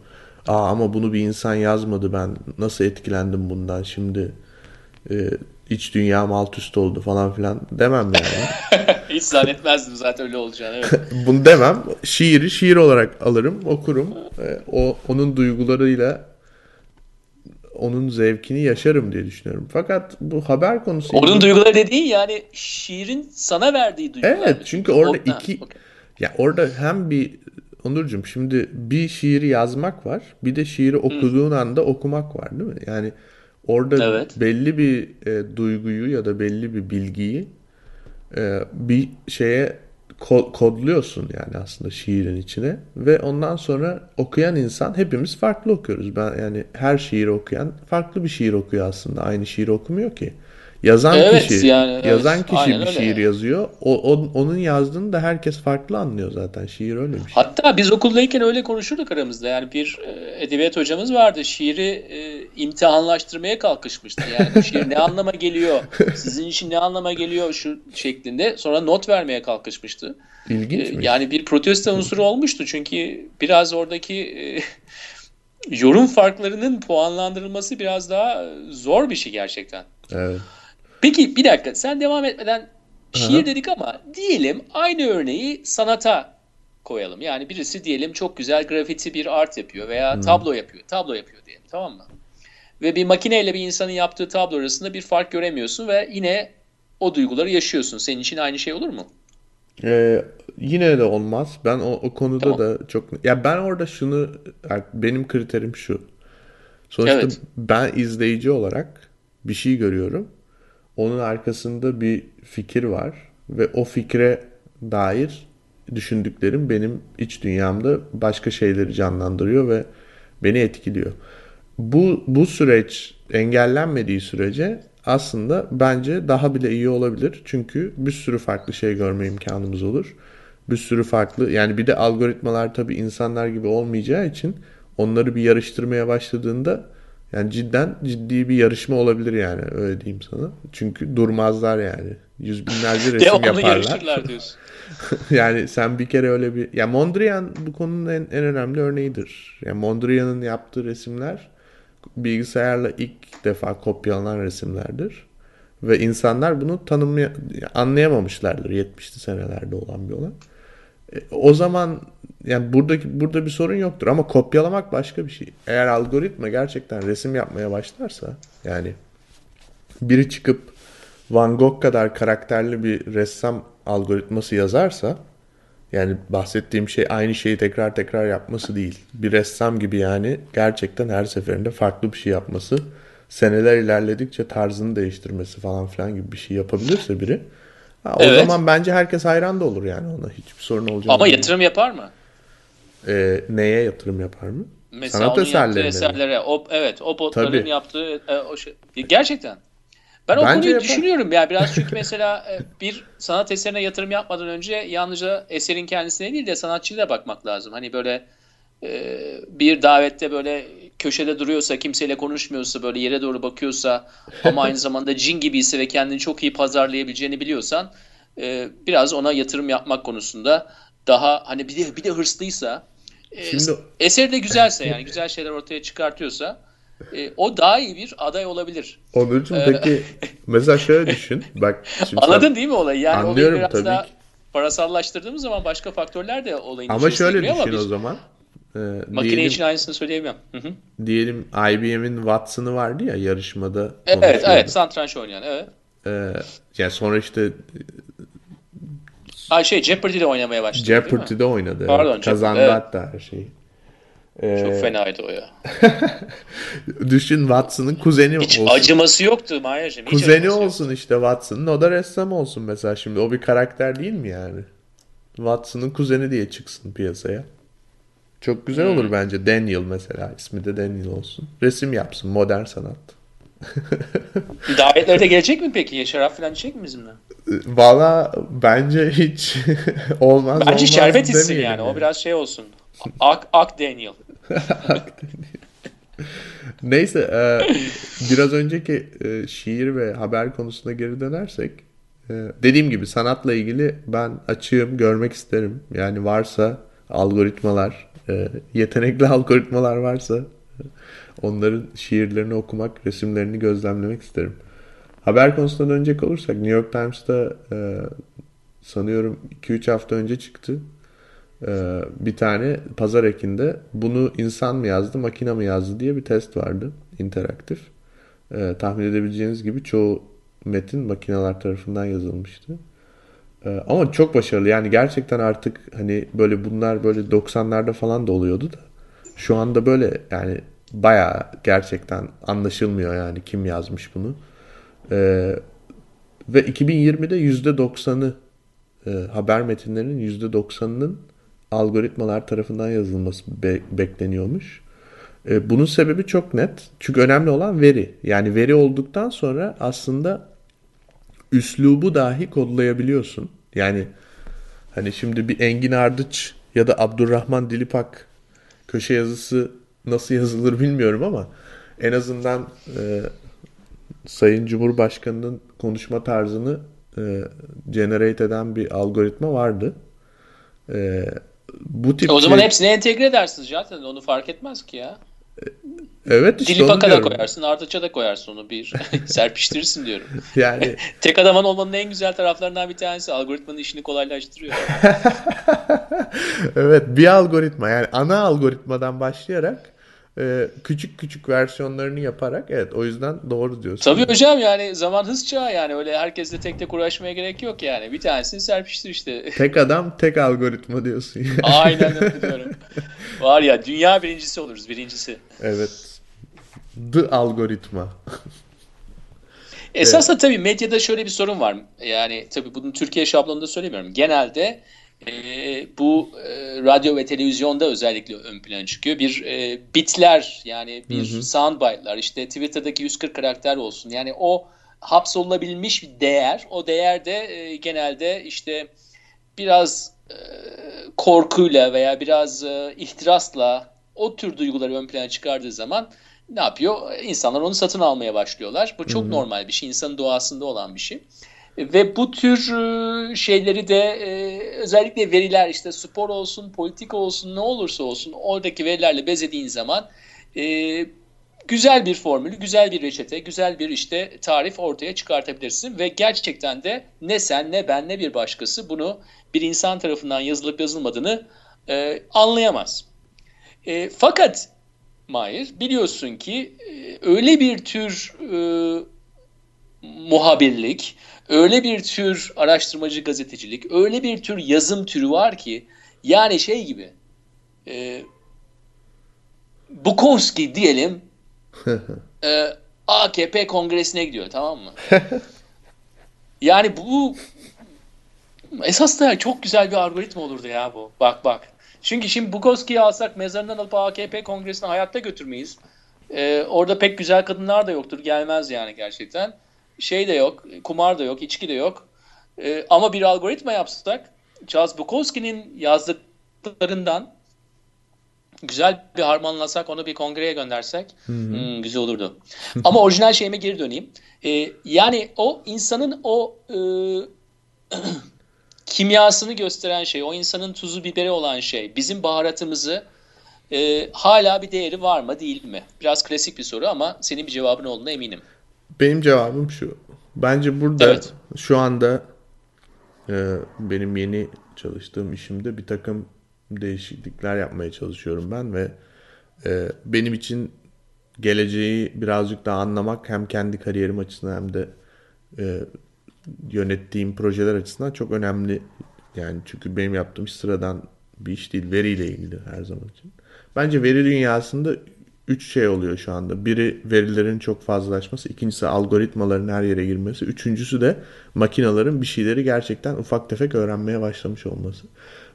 Speaker 1: Aa ama bunu bir insan yazmadı ben nasıl etkilendim bundan şimdi e, iç dünyam alt üst oldu falan filan demem yani. [laughs]
Speaker 2: Hiç zannetmezdim zaten öyle olacağını. Evet. [laughs]
Speaker 1: Bunu demem. Şiiri şiir olarak alırım, okurum. E, o onun duygularıyla onun zevkini yaşarım diye düşünüyorum. Fakat bu haber konusu...
Speaker 2: Onun duyguları dediğin yani şiirin sana verdiği duygular.
Speaker 1: Evet çünkü orada o, iki... Ha, okay. Ya orada hem bir Onurcuğum şimdi bir şiiri yazmak var. Bir de şiiri okuduğun Hı. anda okumak var değil mi? Yani orada evet. belli bir e, duyguyu ya da belli bir bilgiyi e, bir şeye ko- kodluyorsun yani aslında şiirin içine ve ondan sonra okuyan insan hepimiz farklı okuyoruz. Ben yani her şiiri okuyan farklı bir şiir okuyor aslında. Aynı şiiri okumuyor ki. Yazan evet, kişi yani, yazan evet, kişi bir şiir yazıyor. O, o onun yazdığını da herkes farklı anlıyor zaten. Şiir öyle bir şey.
Speaker 2: Hatta biz okuldayken öyle konuşurduk aramızda. Yani bir e, edebiyat hocamız vardı. Şiiri e, imtihanlaştırmaya kalkışmıştı. Yani şiir ne anlama geliyor? Sizin için ne anlama geliyor şu şeklinde. Sonra not vermeye kalkışmıştı.
Speaker 1: İlginç e,
Speaker 2: Yani bir protesto unsuru olmuştu. Çünkü biraz oradaki e, yorum farklarının puanlandırılması biraz daha zor bir şey gerçekten.
Speaker 1: Evet.
Speaker 2: Peki bir dakika sen devam etmeden şiir Aha. dedik ama diyelim aynı örneği sanata koyalım. Yani birisi diyelim çok güzel grafiti bir art yapıyor veya hmm. tablo yapıyor. Tablo yapıyor diyelim tamam mı? Ve bir makineyle bir insanın yaptığı tablo arasında bir fark göremiyorsun ve yine o duyguları yaşıyorsun. Senin için aynı şey olur mu?
Speaker 1: Ee, yine de olmaz. Ben o, o konuda tamam. da çok... Ya ben orada şunu... Benim kriterim şu. Sonuçta evet. ben izleyici olarak bir şey görüyorum onun arkasında bir fikir var ve o fikre dair düşündüklerim benim iç dünyamda başka şeyleri canlandırıyor ve beni etkiliyor. Bu bu süreç engellenmediği sürece aslında bence daha bile iyi olabilir. Çünkü bir sürü farklı şey görme imkanımız olur. Bir sürü farklı yani bir de algoritmalar tabii insanlar gibi olmayacağı için onları bir yarıştırmaya başladığında yani cidden ciddi bir yarışma olabilir yani öyle diyeyim sana. Çünkü durmazlar yani. Yüz binlerce resim yaparlar. diyorsun. [laughs] yani sen bir kere öyle bir... Ya Mondrian bu konunun en, en önemli örneğidir. Yani Mondrian'ın yaptığı resimler bilgisayarla ilk defa kopyalanan resimlerdir. Ve insanlar bunu tanımlay anlayamamışlardır 70'li senelerde olan bir olay. O zaman yani buradaki burada bir sorun yoktur ama kopyalamak başka bir şey. Eğer algoritma gerçekten resim yapmaya başlarsa yani biri çıkıp Van Gogh kadar karakterli bir ressam algoritması yazarsa yani bahsettiğim şey aynı şeyi tekrar tekrar yapması değil. Bir ressam gibi yani gerçekten her seferinde farklı bir şey yapması, seneler ilerledikçe tarzını değiştirmesi falan filan gibi bir şey yapabilirse biri Ha, o evet. zaman bence herkes hayran da olur yani ona. Hiçbir sorun olacak.
Speaker 2: Ama yatırım yapar mı?
Speaker 1: Ee, neye yatırım yapar mı?
Speaker 2: Mesela Sanat eserlerine. eserlere. O, evet o botların Tabii. yaptığı e, o şey. Gerçekten. Ben o Bence konuyu yapar. düşünüyorum ya biraz çünkü [laughs] mesela e, bir sanat eserine yatırım yapmadan önce yalnızca eserin kendisine değil de sanatçıyla bakmak lazım. Hani böyle e, bir davette böyle köşede duruyorsa, kimseyle konuşmuyorsa, böyle yere doğru bakıyorsa ama aynı zamanda cin gibiyse ve kendini çok iyi pazarlayabileceğini biliyorsan e, biraz ona yatırım yapmak konusunda daha hani bir de bir de hırslıysa e, Şimdi... eser de güzelse yani güzel şeyler ortaya çıkartıyorsa e, o daha iyi bir aday olabilir.
Speaker 1: Onurcuğum ee, peki [laughs] mesela şöyle düşün. Bak
Speaker 2: şimdi Anladın değil mi olayı? Yani anlıyorum olayı biraz tabii daha ki. parasallaştırdığımız zaman başka faktörler de olayın
Speaker 1: Ama şöyle düşün ama o zaman.
Speaker 2: Ee, Makine diyelim, için aynısını söyleyemem. Hı hı.
Speaker 1: Diyelim IBM'in Watson'ı vardı ya yarışmada.
Speaker 2: Evet, evet, satranç oynayan, evet.
Speaker 1: Ee, yani sonra işte
Speaker 2: Ay şey Jeopardy'de oynamaya başladı
Speaker 1: Jeopardy'de oynadı. Pardon, Kazandı evet. hatta her şeyi.
Speaker 2: Ee, Çok fenaydı o ya. [laughs]
Speaker 1: Düşün Watson'ın kuzeni
Speaker 2: Hiç
Speaker 1: olsun.
Speaker 2: acıması yoktu Maya'cığım.
Speaker 1: Kuzeni olsun yoktu. işte Watson'ın. O da ressam olsun mesela şimdi. O bir karakter değil mi yani? Watson'ın kuzeni diye çıksın piyasaya. Çok güzel olur hmm. bence. Daniel mesela. ismi de Daniel olsun. Resim yapsın. Modern sanat. [laughs]
Speaker 2: Davetlere de gelecek mi peki? Şarap falan içecek mi bizimle?
Speaker 1: Valla bence hiç [laughs] olmaz
Speaker 2: Bence
Speaker 1: olmaz
Speaker 2: şerbet içsin yani. O biraz şey olsun. Ak, ak Daniel. ak [laughs] Daniel.
Speaker 1: Neyse e, biraz önceki e, şiir ve haber konusuna geri dönersek e, dediğim gibi sanatla ilgili ben açığım görmek isterim. Yani varsa algoritmalar e, yetenekli [laughs] algoritmalar varsa onların şiirlerini okumak, resimlerini gözlemlemek isterim. Haber konusuna dönecek olursak New York Times'ta e, sanıyorum 2-3 hafta önce çıktı. E, bir tane pazar ekinde bunu insan mı yazdı makine mi yazdı diye bir test vardı interaktif. E, tahmin edebileceğiniz gibi çoğu metin makineler tarafından yazılmıştı. E, ama çok başarılı yani gerçekten artık hani böyle bunlar böyle 90'larda falan da oluyordu da şu anda böyle yani baya gerçekten anlaşılmıyor yani kim yazmış bunu. Ee, ve 2020'de %90'ı e, haber metinlerinin %90'ının algoritmalar tarafından yazılması be- bekleniyormuş. E, bunun sebebi çok net. Çünkü önemli olan veri. Yani veri olduktan sonra aslında üslubu dahi kodlayabiliyorsun. Yani hani şimdi bir Engin Ardıç ya da Abdurrahman Dilipak köşe yazısı nasıl yazılır bilmiyorum ama en azından e, Sayın Cumhurbaşkanı'nın konuşma tarzını e, generate eden bir algoritma vardı. E,
Speaker 2: bu tip o zaman şey... hepsini entegre edersiniz zaten onu fark etmez ki ya.
Speaker 1: Evet işte
Speaker 2: Dilipak'a da koyarsın, Artaç'a da koyarsın onu bir [laughs] serpiştirirsin diyorum. [laughs] Yani [laughs] tek adaman olmanın en güzel taraflarından bir tanesi algoritmanın işini kolaylaştırıyor.
Speaker 1: evet bir algoritma yani ana algoritmadan başlayarak e, küçük küçük versiyonlarını yaparak evet o yüzden doğru diyorsun.
Speaker 2: Tabii hocam yani zaman hız çağı yani öyle herkesle tek tek uğraşmaya gerek yok yani. Bir tanesini serpiştir işte.
Speaker 1: Tek adam tek algoritma diyorsun. Yani. [laughs]
Speaker 2: Aynen öyle diyorum. Var ya dünya birincisi oluruz birincisi.
Speaker 1: Evet. The algoritma.
Speaker 2: Esasında evet. tabii medyada şöyle bir sorun var. Yani tabii bunu Türkiye şablonunda söylemiyorum. Genelde e, bu e, radyo ve televizyonda özellikle ön plana çıkıyor. Bir e, bitler yani bir hı hı. soundbite'lar işte Twitter'daki 140 karakter olsun. Yani o hapsolunabilmiş bir değer. O değer de e, genelde işte biraz e, korkuyla veya biraz e, ihtirasla o tür duyguları ön plana çıkardığı zaman ne yapıyor? İnsanlar onu satın almaya başlıyorlar. Bu çok Hı-hı. normal bir şey. İnsanın doğasında olan bir şey. Ve bu tür e, şeyleri de e, özellikle veriler işte spor olsun, politik olsun ne olursa olsun oradaki verilerle bezediğin zaman e, güzel bir formülü, güzel bir reçete, güzel bir işte tarif ortaya çıkartabilirsin ve gerçekten de ne sen ne ben ne bir başkası bunu bir insan tarafından yazılıp yazılmadığını anlayamaz. fakat Mahir biliyorsun ki öyle bir tür muhabirlik, öyle bir tür araştırmacı gazetecilik, öyle bir tür yazım türü var ki yani şey gibi e, Bukowski diyelim [laughs] e, AKP kongresine gidiyor tamam mı? [laughs] yani bu esas da çok güzel bir algoritma olurdu ya bu. Bak bak. Çünkü şimdi Bukowski'yi alsak mezarından alıp AKP kongresine hayatta götürmeyiz. Ee, orada pek güzel kadınlar da yoktur. Gelmez yani gerçekten şey de yok, kumar da yok, içki de yok. E, ama bir algoritma yapsak Charles Bukowski'nin yazdıklarından güzel bir harmanlasak onu bir kongreye göndersek hmm, güzel olurdu. [laughs] Ama orijinal şeyime geri döneyim. E, yani o insanın o e, [clears throat] kimyasını gösteren şey, o insanın tuzu biberi olan şey, bizim baharatımızı e, hala bir değeri var mı değil mi? Biraz klasik bir soru ama senin bir cevabın olduğuna eminim.
Speaker 1: Benim cevabım şu. Bence burada evet. şu anda e, benim yeni çalıştığım işimde bir takım değişiklikler yapmaya çalışıyorum ben ve e, benim için geleceği birazcık daha anlamak hem kendi kariyerim açısından hem de e, yönettiğim projeler açısından çok önemli. Yani çünkü benim yaptığım iş sıradan bir iş değil. Veriyle ilgili her zaman için. Bence veri dünyasında üç şey oluyor şu anda. Biri verilerin çok fazlalaşması, ikincisi algoritmaların her yere girmesi, üçüncüsü de makinaların bir şeyleri gerçekten ufak tefek öğrenmeye başlamış olması.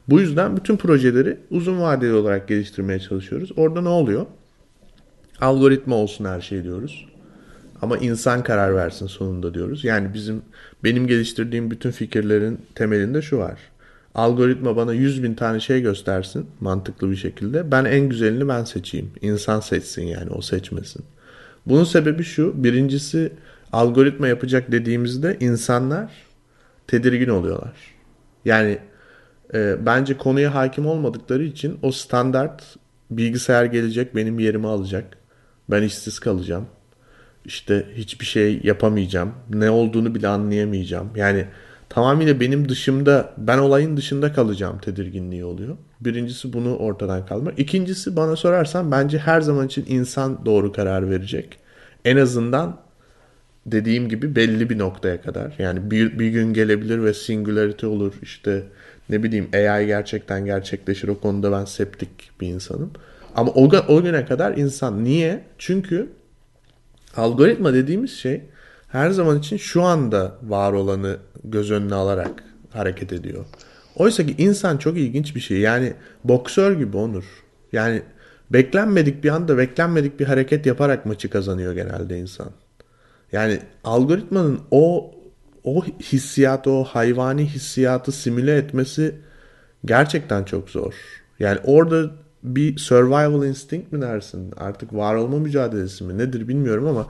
Speaker 1: Bu yüzden bütün projeleri uzun vadeli olarak geliştirmeye çalışıyoruz. Orada ne oluyor? Algoritma olsun her şey diyoruz. Ama insan karar versin sonunda diyoruz. Yani bizim benim geliştirdiğim bütün fikirlerin temelinde şu var algoritma bana 100 bin tane şey göstersin mantıklı bir şekilde. Ben en güzelini ben seçeyim. İnsan seçsin yani o seçmesin. Bunun sebebi şu. Birincisi algoritma yapacak dediğimizde insanlar tedirgin oluyorlar. Yani e, bence konuya hakim olmadıkları için o standart bilgisayar gelecek benim yerimi alacak. Ben işsiz kalacağım. işte hiçbir şey yapamayacağım. Ne olduğunu bile anlayamayacağım. Yani tamamıyla benim dışımda, ben olayın dışında kalacağım tedirginliği oluyor. Birincisi bunu ortadan kaldırmak. İkincisi bana sorarsan bence her zaman için insan doğru karar verecek. En azından dediğim gibi belli bir noktaya kadar. Yani bir, bir gün gelebilir ve singularity olur. İşte ne bileyim AI gerçekten gerçekleşir. O konuda ben septik bir insanım. Ama o, o güne kadar insan. Niye? Çünkü algoritma dediğimiz şey her zaman için şu anda var olanı göz önüne alarak hareket ediyor. Oysa ki insan çok ilginç bir şey. Yani boksör gibi Onur. Yani beklenmedik bir anda beklenmedik bir hareket yaparak maçı kazanıyor genelde insan. Yani algoritmanın o o hissiyatı, o hayvani hissiyatı simüle etmesi gerçekten çok zor. Yani orada bir survival instinct mi dersin? Artık var olma mücadelesi mi? Nedir bilmiyorum ama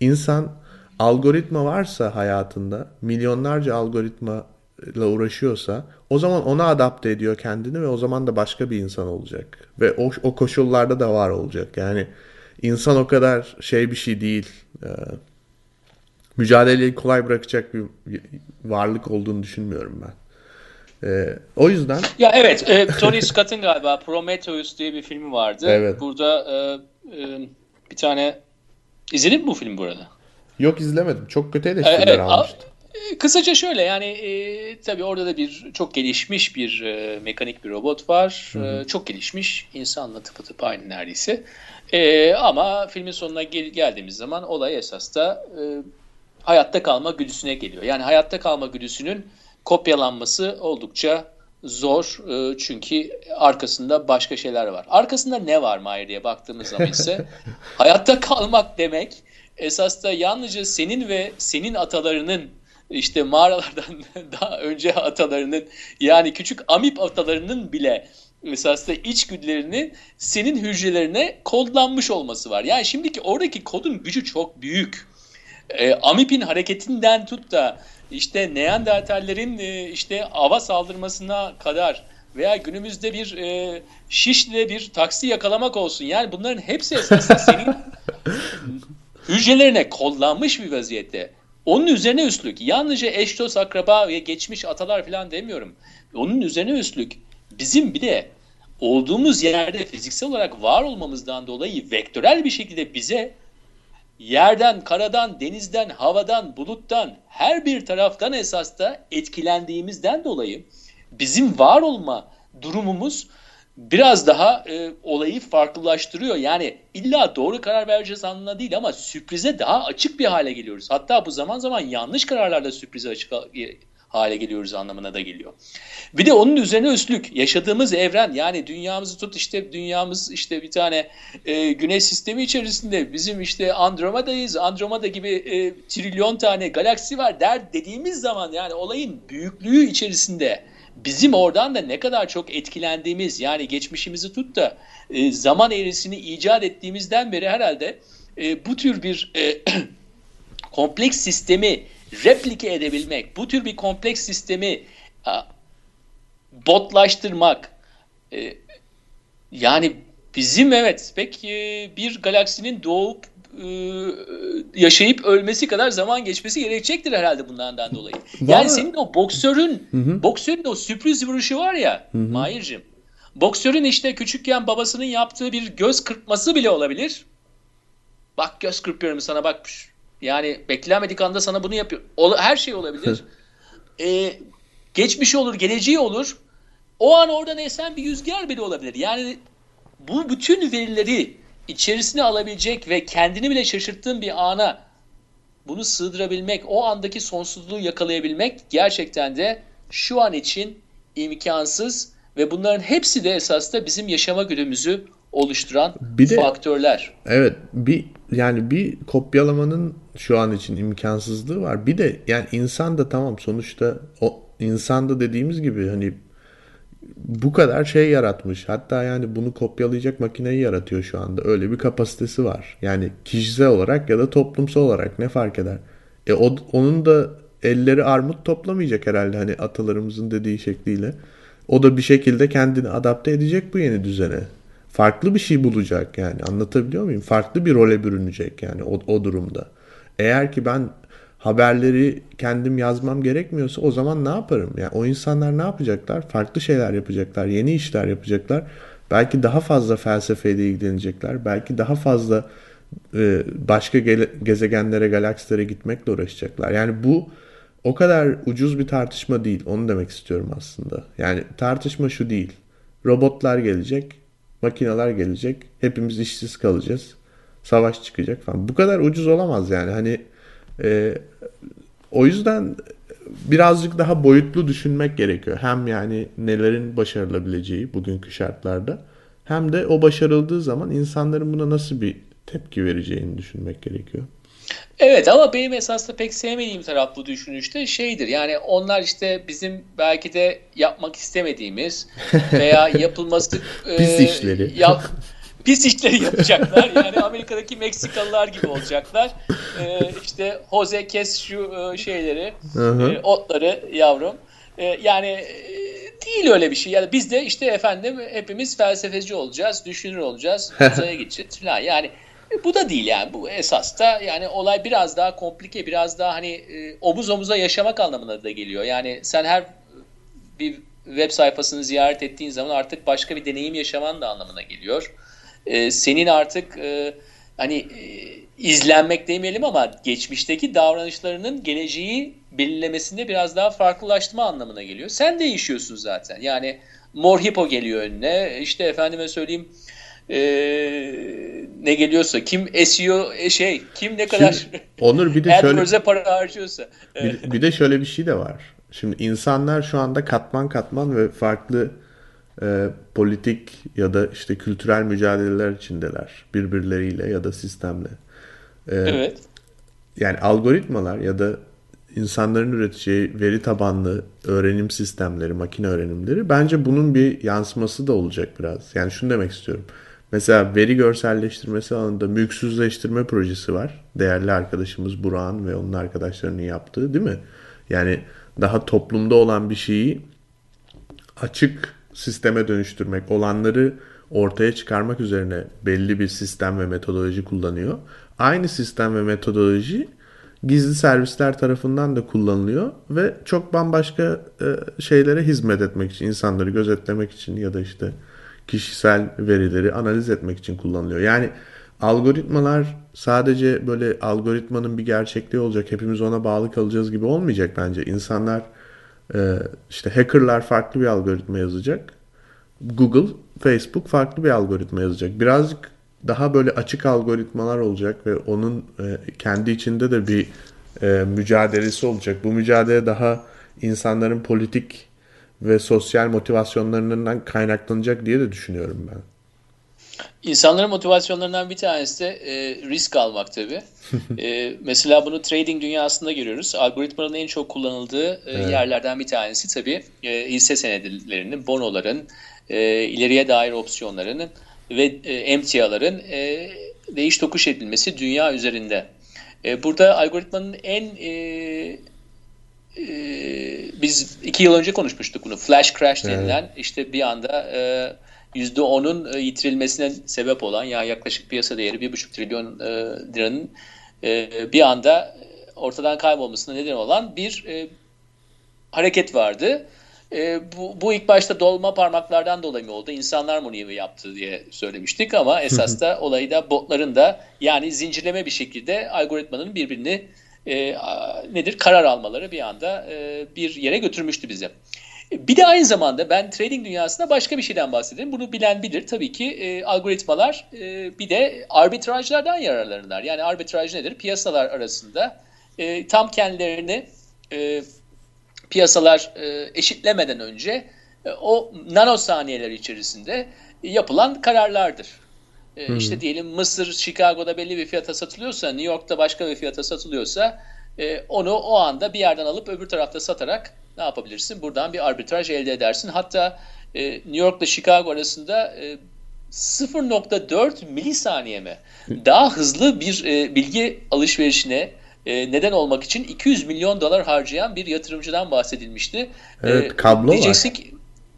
Speaker 1: insan algoritma varsa hayatında, milyonlarca algoritma ile uğraşıyorsa o zaman ona adapte ediyor kendini ve o zaman da başka bir insan olacak. Ve o, o koşullarda da var olacak. Yani insan o kadar şey bir şey değil. Ee, mücadeleyi kolay bırakacak bir varlık olduğunu düşünmüyorum ben. Ee, o yüzden...
Speaker 2: Ya evet, e, Tony [laughs] Scott'ın galiba Prometheus diye bir filmi vardı.
Speaker 1: Evet.
Speaker 2: Burada e, e, bir tane... İzledin mi bu film burada?
Speaker 1: Yok izlemedim. Çok kötü eleştiriler evet, almıştı.
Speaker 2: E, kısaca şöyle yani e, tabii orada da bir çok gelişmiş bir e, mekanik bir robot var. Hı hı. E, çok gelişmiş. insanla tıpatıp aynı neredeyse. E, ama filmin sonuna gel- geldiğimiz zaman olay esas da e, hayatta kalma güdüsüne geliyor. Yani hayatta kalma güdüsünün kopyalanması oldukça zor. E, çünkü arkasında başka şeyler var. Arkasında ne var Mahir diye baktığımız zaman ise [laughs] hayatta kalmak demek esas da yalnızca senin ve senin atalarının işte mağaralardan [laughs] daha önce atalarının yani küçük amip atalarının bile esasında içgüdülerini senin hücrelerine kodlanmış olması var. Yani şimdiki oradaki kodun gücü çok büyük. E, amipin hareketinden tut da işte Neandertallerin e, işte ava saldırmasına kadar veya günümüzde bir e, şişle bir taksi yakalamak olsun. Yani bunların hepsi [laughs] esasında senin hücrelerine kodlanmış bir vaziyette. Onun üzerine üstlük. Yalnızca eş dost akraba ve geçmiş atalar falan demiyorum. Onun üzerine üstlük. Bizim bir de olduğumuz yerde fiziksel olarak var olmamızdan dolayı vektörel bir şekilde bize yerden, karadan, denizden, havadan, buluttan her bir taraftan esasta etkilendiğimizden dolayı bizim var olma durumumuz biraz daha e, olayı farklılaştırıyor. Yani illa doğru karar vereceğiz anlamına değil ama sürprize daha açık bir hale geliyoruz. Hatta bu zaman zaman yanlış kararlarla sürprize açık hale geliyoruz anlamına da geliyor. Bir de onun üzerine üstlük yaşadığımız evren yani dünyamızı tut işte dünyamız işte bir tane e, güneş sistemi içerisinde bizim işte Andromeda'yız. Andromeda gibi e, trilyon tane galaksi var der dediğimiz zaman yani olayın büyüklüğü içerisinde bizim oradan da ne kadar çok etkilendiğimiz yani geçmişimizi tut da e, zaman eğrisini icat ettiğimizden beri herhalde e, bu tür bir e, [clears throat] kompleks sistemi replike edebilmek, bu tür bir kompleks sistemi a, botlaştırmak e, yani bizim evet pek e, bir galaksinin doğup yaşayıp ölmesi kadar zaman geçmesi gerekecektir herhalde bunlardan dolayı. yani senin o boksörün Hı-hı. boksörün o sürpriz vuruşu var ya Hı-hı. Mahir'cim. Boksörün işte küçükken babasının yaptığı bir göz kırpması bile olabilir. Bak göz kırpıyorum sana bak. Yani beklenmedik anda sana bunu yapıyor. Her şey olabilir. ee, geçmişi olur, geleceği olur. O an oradan esen bir rüzgar bile olabilir. Yani bu bütün verileri içerisine alabilecek ve kendini bile şaşırttığın bir ana bunu sığdırabilmek, o andaki sonsuzluğu yakalayabilmek gerçekten de şu an için imkansız ve bunların hepsi de esasında bizim yaşama güdümüzü oluşturan bir de, faktörler.
Speaker 1: Evet, bir yani bir kopyalamanın şu an için imkansızlığı var. Bir de yani insan da tamam sonuçta o insan da dediğimiz gibi hani bu kadar şey yaratmış. Hatta yani bunu kopyalayacak makineyi yaratıyor şu anda. Öyle bir kapasitesi var. Yani kişisel olarak ya da toplumsal olarak ne fark eder? E o, onun da elleri armut toplamayacak herhalde hani atalarımızın dediği şekliyle. O da bir şekilde kendini adapte edecek bu yeni düzene. farklı bir şey bulacak yani anlatabiliyor muyum? Farklı bir role bürünecek yani o, o durumda. Eğer ki ben haberleri kendim yazmam gerekmiyorsa o zaman ne yaparım? Yani o insanlar ne yapacaklar? Farklı şeyler yapacaklar, yeni işler yapacaklar. Belki daha fazla felsefeyle ilgilenecekler. Belki daha fazla e, başka gezegenlere, galaksilere gitmekle uğraşacaklar. Yani bu o kadar ucuz bir tartışma değil. Onu demek istiyorum aslında. Yani tartışma şu değil. Robotlar gelecek, makineler gelecek, hepimiz işsiz kalacağız. Savaş çıkacak falan. Bu kadar ucuz olamaz yani. Hani e, o yüzden birazcık daha boyutlu düşünmek gerekiyor. Hem yani nelerin başarılabileceği bugünkü şartlarda hem de o başarıldığı zaman insanların buna nasıl bir tepki vereceğini düşünmek gerekiyor.
Speaker 2: Evet ama benim esasında pek sevmediğim taraf bu düşünüşte şeydir. Yani onlar işte bizim belki de yapmak istemediğimiz [laughs] veya yapılması
Speaker 1: pis e, işleri.
Speaker 2: Yap, [laughs] pis işleri yapacaklar. Yani Amerika'daki Meksikalılar gibi olacaklar. E, işte Jose kes şu e, şeyleri, e, otları yavrum. E, yani e, değil öyle bir şey. Yani biz de işte efendim hepimiz felsefeci olacağız, düşünür olacağız, uzaya gideceğiz falan. Yani e, bu da değil yani. Bu esas da yani olay biraz daha komplike, biraz daha hani e, omuz omuza yaşamak anlamına da geliyor. Yani sen her bir web sayfasını ziyaret ettiğin zaman artık başka bir deneyim yaşaman da anlamına geliyor. E, senin artık e, hani e, izlenmek demeyelim ama geçmişteki davranışlarının geleceği belirlemesinde biraz daha farklılaştırma anlamına geliyor. Sen değişiyorsun zaten. Yani mor hipo geliyor önüne. İşte efendime söyleyeyim e, ne geliyorsa kim SEO e, şey kim ne kadar Şimdi,
Speaker 1: Onur bir de [laughs] şöyle
Speaker 2: para harcıyorsa.
Speaker 1: Bir, bir de şöyle bir şey de var. Şimdi insanlar şu anda katman katman ve farklı e, politik ya da işte kültürel mücadeleler içindeler birbirleriyle ya da sistemle.
Speaker 2: E, evet.
Speaker 1: Yani algoritmalar ya da insanların üreteceği veri tabanlı öğrenim sistemleri, makine öğrenimleri bence bunun bir yansıması da olacak biraz. Yani şunu demek istiyorum. Mesela veri görselleştirmesi alanında mülksüzleştirme projesi var. Değerli arkadaşımız Burak'ın ve onun arkadaşlarının yaptığı değil mi? Yani daha toplumda olan bir şeyi açık sisteme dönüştürmek, olanları ortaya çıkarmak üzerine belli bir sistem ve metodoloji kullanıyor. Aynı sistem ve metodoloji gizli servisler tarafından da kullanılıyor ve çok bambaşka e, şeylere hizmet etmek için, insanları gözetlemek için ya da işte kişisel verileri analiz etmek için kullanılıyor. Yani algoritmalar sadece böyle algoritmanın bir gerçekliği olacak, hepimiz ona bağlı kalacağız gibi olmayacak bence. İnsanlar işte hackerlar farklı bir algoritma yazacak. Google, Facebook farklı bir algoritma yazacak. Birazcık daha böyle açık algoritmalar olacak ve onun e, kendi içinde de bir e, mücadelesi olacak. Bu mücadele daha insanların politik ve sosyal motivasyonlarından kaynaklanacak diye de düşünüyorum ben.
Speaker 2: İnsanların motivasyonlarından bir tanesi de e, risk almak tabii. [laughs] e, mesela bunu trading dünyasında görüyoruz. Algoritmanın en çok kullanıldığı e, evet. yerlerden bir tanesi tabii e, hisse senedilerinin, bonoların, e, ileriye dair opsiyonların ve e, emtiaların e, değiş tokuş edilmesi dünya üzerinde. E, burada algoritmanın en e, e, biz iki yıl önce konuşmuştuk bunu. Flash crash denilen evet. işte bir anda e, %10'un e, yitirilmesine sebep olan yani yaklaşık piyasa değeri 1,5 trilyon e, liranın e, bir anda ortadan kaybolmasına neden olan bir e, hareket vardı. E, bu, bu ilk başta dolma parmaklardan dolayı mı oldu? İnsanlar mı niye yaptı diye söylemiştik ama esas da olayı da botların da yani zincirleme bir şekilde algoritmanın birbirini e, nedir karar almaları bir anda e, bir yere götürmüştü bizi. Bir de aynı zamanda ben trading dünyasında başka bir şeyden bahsedeyim. Bunu bilen bilir. Tabii ki e, algoritmalar e, bir de arbitrajlardan yararlanırlar. Yani arbitraj nedir? Piyasalar arasında e, tam kendilerini e, piyasalar e, eşitlemeden önce e, o nanosaniyeler içerisinde yapılan kararlardır. E, hmm. İşte diyelim Mısır, Chicago'da belli bir fiyata satılıyorsa, New York'ta başka bir fiyata satılıyorsa e, onu o anda bir yerden alıp öbür tarafta satarak ne yapabilirsin? Buradan bir arbitraj elde edersin. Hatta e, New York'la Chicago arasında e, 0.4 milisaniye mi? Daha hızlı bir e, bilgi alışverişine e, neden olmak için 200 milyon dolar harcayan bir yatırımcıdan bahsedilmişti.
Speaker 1: Evet, kablo
Speaker 2: diyeceksin
Speaker 1: var.
Speaker 2: Ki,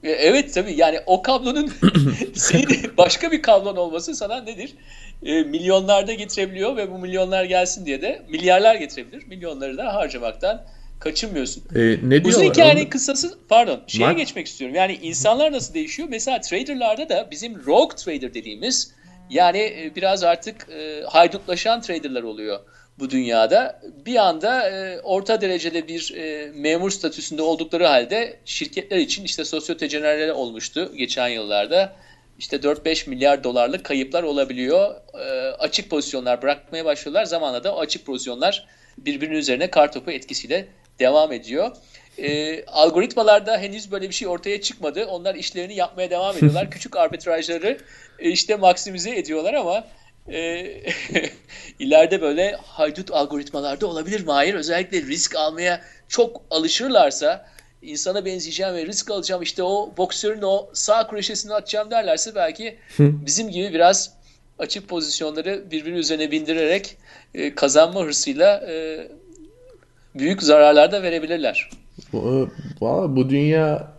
Speaker 2: E, evet tabii yani o kablonun [coughs] senin başka bir kablon olması sana nedir? E, milyonlarda getirebiliyor ve bu milyonlar gelsin diye de milyarlar getirebilir. Milyonları da harcamaktan kaçınmıyorsun.
Speaker 1: E, ne
Speaker 2: Uzun
Speaker 1: diyorlar?
Speaker 2: hikayenin
Speaker 1: Onu-
Speaker 2: kısası pardon şeye
Speaker 1: Mark-
Speaker 2: geçmek istiyorum. Yani insanlar nasıl değişiyor? Mesela traderlarda da bizim rogue trader dediğimiz yani e, biraz artık e, haydutlaşan traderlar oluyor bu dünyada. Bir anda e, orta derecede bir e, memur statüsünde oldukları halde şirketler için işte sosyotejenerler olmuştu geçen yıllarda. İşte 4-5 milyar dolarlık kayıplar olabiliyor. E, açık pozisyonlar bırakmaya başlıyorlar. Zamanla da o açık pozisyonlar birbirinin üzerine kartopu etkisiyle devam ediyor. E, algoritmalarda henüz böyle bir şey ortaya çıkmadı. Onlar işlerini yapmaya devam ediyorlar. [laughs] Küçük arbitrajları e, işte maksimize ediyorlar ama e, [laughs] ileride böyle haydut algoritmalarda olabilir mi? Hayır. Özellikle risk almaya çok alışırlarsa insana benzeyeceğim ve risk alacağım işte o boksörün o sağ kroşesini atacağım derlerse belki bizim gibi biraz açık pozisyonları birbiri üzerine bindirerek e, kazanma hırsıyla e, büyük zararlar da verebilirler.
Speaker 1: Valla bu dünya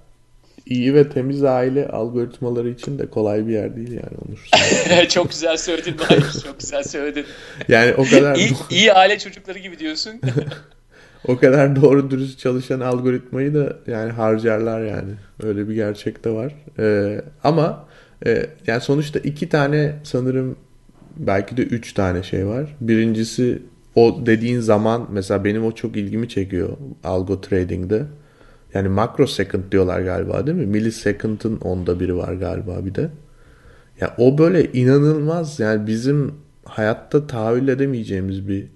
Speaker 1: iyi ve temiz aile algoritmaları için de kolay bir yer değil yani Onur. [laughs]
Speaker 2: çok güzel söyledin Mahir. Çok güzel söyledin.
Speaker 1: Yani o kadar
Speaker 2: İyi, iyi aile çocukları gibi diyorsun. [laughs]
Speaker 1: o kadar doğru dürüst çalışan algoritmayı da yani harcarlar yani. Öyle bir gerçek de var. Ee, ama e, yani sonuçta iki tane sanırım belki de üç tane şey var. Birincisi o dediğin zaman mesela benim o çok ilgimi çekiyor algo trading'de. Yani microsecond diyorlar galiba değil mi? Millisecond'ın onda biri var galiba bir de. Ya o böyle inanılmaz yani bizim hayatta tahayyül edemeyeceğimiz bir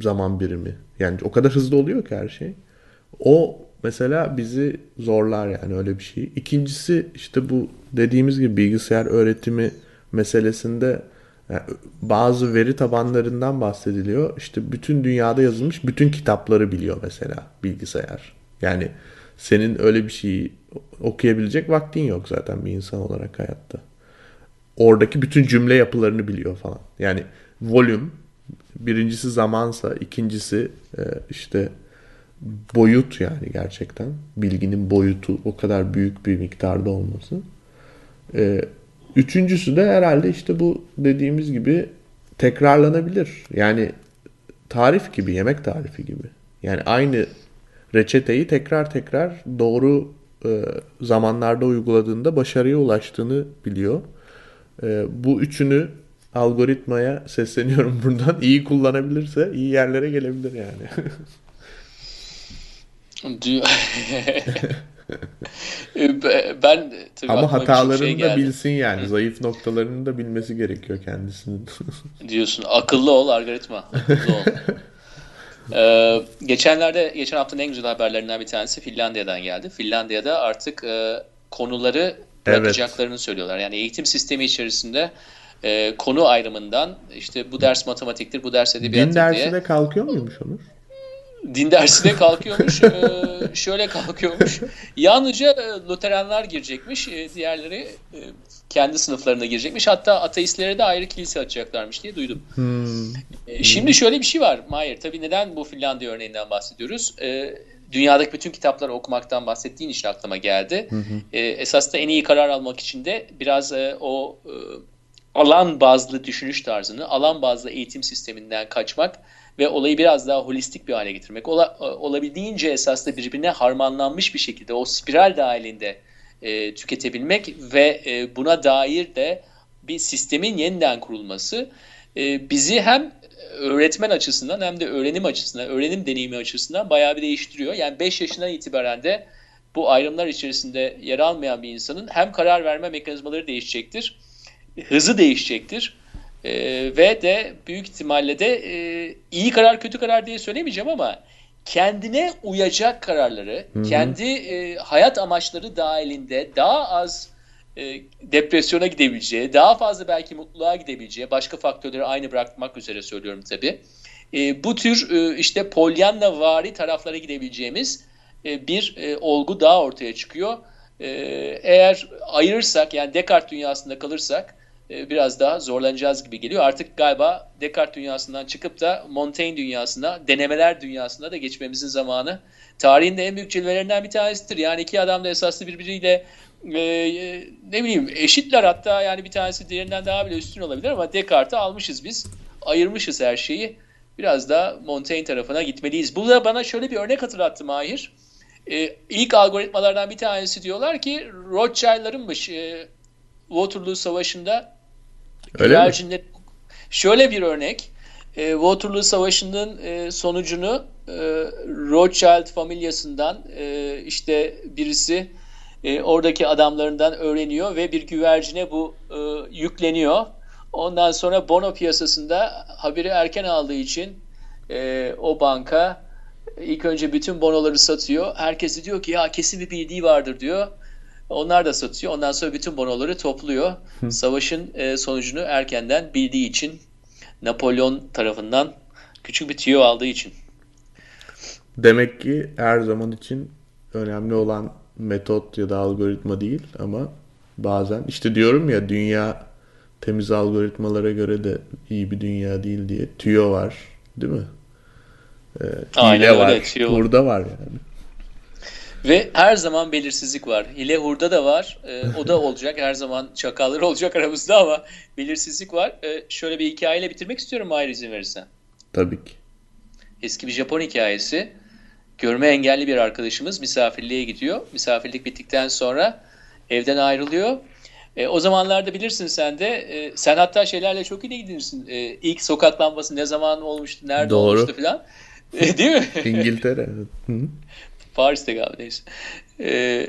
Speaker 1: zaman birimi. Yani o kadar hızlı oluyor ki her şey. O mesela bizi zorlar yani öyle bir şey. İkincisi işte bu dediğimiz gibi bilgisayar öğretimi meselesinde bazı veri tabanlarından bahsediliyor. İşte bütün dünyada yazılmış bütün kitapları biliyor mesela bilgisayar. Yani senin öyle bir şeyi okuyabilecek vaktin yok zaten bir insan olarak hayatta. Oradaki bütün cümle yapılarını biliyor falan. Yani volüm birincisi zamansa ikincisi e, işte boyut yani gerçekten bilginin boyutu o kadar büyük bir miktarda olması. Üçüncüsü de herhalde işte bu dediğimiz gibi tekrarlanabilir. Yani tarif gibi, yemek tarifi gibi. Yani aynı reçeteyi tekrar tekrar doğru e, zamanlarda uyguladığında başarıya ulaştığını biliyor. E, bu üçünü algoritmaya sesleniyorum [laughs] buradan. İyi kullanabilirse iyi yerlere gelebilir yani. [laughs]
Speaker 2: Diyor. ben tabii
Speaker 1: Ama
Speaker 2: bir
Speaker 1: hatalarını
Speaker 2: şey
Speaker 1: da bilsin yani. Zayıf noktalarını da bilmesi gerekiyor kendisinin. [laughs]
Speaker 2: Diyorsun akıllı ol algoritma. Akıllı ol. [laughs] Ee, geçenlerde geçen haftanın en güzel haberlerinden bir tanesi Finlandiya'dan geldi. Finlandiya'da artık e, konuları bırakacaklarını söylüyorlar. Yani eğitim sistemi içerisinde e, konu ayrımından işte bu ders matematiktir, bu ders
Speaker 1: Din
Speaker 2: edebiyattır
Speaker 1: dersi
Speaker 2: diye
Speaker 1: de kalkıyor muymuş Onur?
Speaker 2: Din dersine kalkıyormuş. e, şöyle kalkıyormuş. Yalnızca e, Luteranlar girecekmiş. e, diğerleri kendi sınıflarına girecekmiş. Hatta ateistlere de ayrı kilise açacaklarmış diye duydum.
Speaker 1: Hmm.
Speaker 2: Şimdi şöyle bir şey var Mahir. Tabii neden bu Finlandiya örneğinden bahsediyoruz? Dünyadaki bütün kitapları okumaktan bahsettiğin için aklıma geldi. E, esas da en iyi karar almak için de biraz o alan bazlı düşünüş tarzını, alan bazlı eğitim sisteminden kaçmak ve olayı biraz daha holistik bir hale getirmek. Ola, olabildiğince esas da birbirine harmanlanmış bir şekilde o spiral dahilinde e, tüketebilmek ve e, buna dair de bir sistemin yeniden kurulması e, bizi hem öğretmen açısından hem de öğrenim açısından, öğrenim deneyimi açısından bayağı bir değiştiriyor. Yani 5 yaşından itibaren de bu ayrımlar içerisinde yer almayan bir insanın hem karar verme mekanizmaları değişecektir, hızı değişecektir e, ve de büyük ihtimalle de e, iyi karar kötü karar diye söylemeyeceğim ama kendine uyacak kararları,
Speaker 1: Hı hı.
Speaker 2: kendi e, hayat amaçları dahilinde daha az e, depresyona gidebileceği, daha fazla belki mutluluğa gidebileceği, başka faktörleri aynı bırakmak üzere söylüyorum tabii. E, bu tür e, işte Pollyanna vari taraflara gidebileceğimiz e, bir e, olgu daha ortaya çıkıyor. E, eğer ayırırsak yani Descartes dünyasında kalırsak biraz daha zorlanacağız gibi geliyor. Artık galiba Descartes dünyasından çıkıp da Montaigne dünyasına, denemeler dünyasına da geçmemizin zamanı. Tarihin de en büyük cilvelerinden bir tanesidir. Yani iki adam da esaslı birbiriyle e, e, ne bileyim eşitler hatta yani bir tanesi diğerinden daha bile üstün olabilir ama Descartes'i almışız biz. Ayırmışız her şeyi. Biraz da Montaigne tarafına gitmeliyiz. Bu da bana şöyle bir örnek hatırlattı Mahir. E, ilk algoritmalardan bir tanesi diyorlar ki Rothschild'larınmış e, Waterloo Savaşı'nda
Speaker 1: Öyle
Speaker 2: güvercinler... Şöyle bir örnek. E, Waterloo Savaşı'nın e, sonucunu e, Rothschild familyasından e, işte birisi e, oradaki adamlarından öğreniyor ve bir güvercine bu e, yükleniyor. Ondan sonra bono piyasasında haberi erken aldığı için e, o banka ilk önce bütün bonoları satıyor. Herkes de diyor ki ya kesin bir bildiği vardır diyor. Onlar da satıyor. Ondan sonra bütün bonoları topluyor. Savaşın e, sonucunu erkenden bildiği için Napolyon tarafından küçük bir tüyo aldığı için.
Speaker 1: Demek ki her zaman için önemli olan metot ya da algoritma değil ama bazen işte diyorum ya dünya temiz algoritmalara göre de iyi bir dünya değil diye tüyo var değil mi? Ee,
Speaker 2: Aynen öyle,
Speaker 1: var,
Speaker 2: tüyo var.
Speaker 1: burada var yani.
Speaker 2: Ve her zaman belirsizlik var. Hile hurda da var. E, o da olacak. Her zaman çakallar olacak aramızda ama belirsizlik var. E, şöyle bir hikayeyle bitirmek istiyorum Mahir izin verirsen.
Speaker 1: Tabii ki.
Speaker 2: Eski bir Japon hikayesi. Görme engelli bir arkadaşımız misafirliğe gidiyor. Misafirlik bittikten sonra evden ayrılıyor. E, o zamanlarda bilirsin sen de, e, sen hatta şeylerle çok iyi ilgilenirsin. E, ilk sokak lambası ne zaman olmuştu, nerede
Speaker 1: Doğru.
Speaker 2: olmuştu falan. E, değil mi?
Speaker 1: İngiltere.
Speaker 2: Paris'te galiba neyse. E,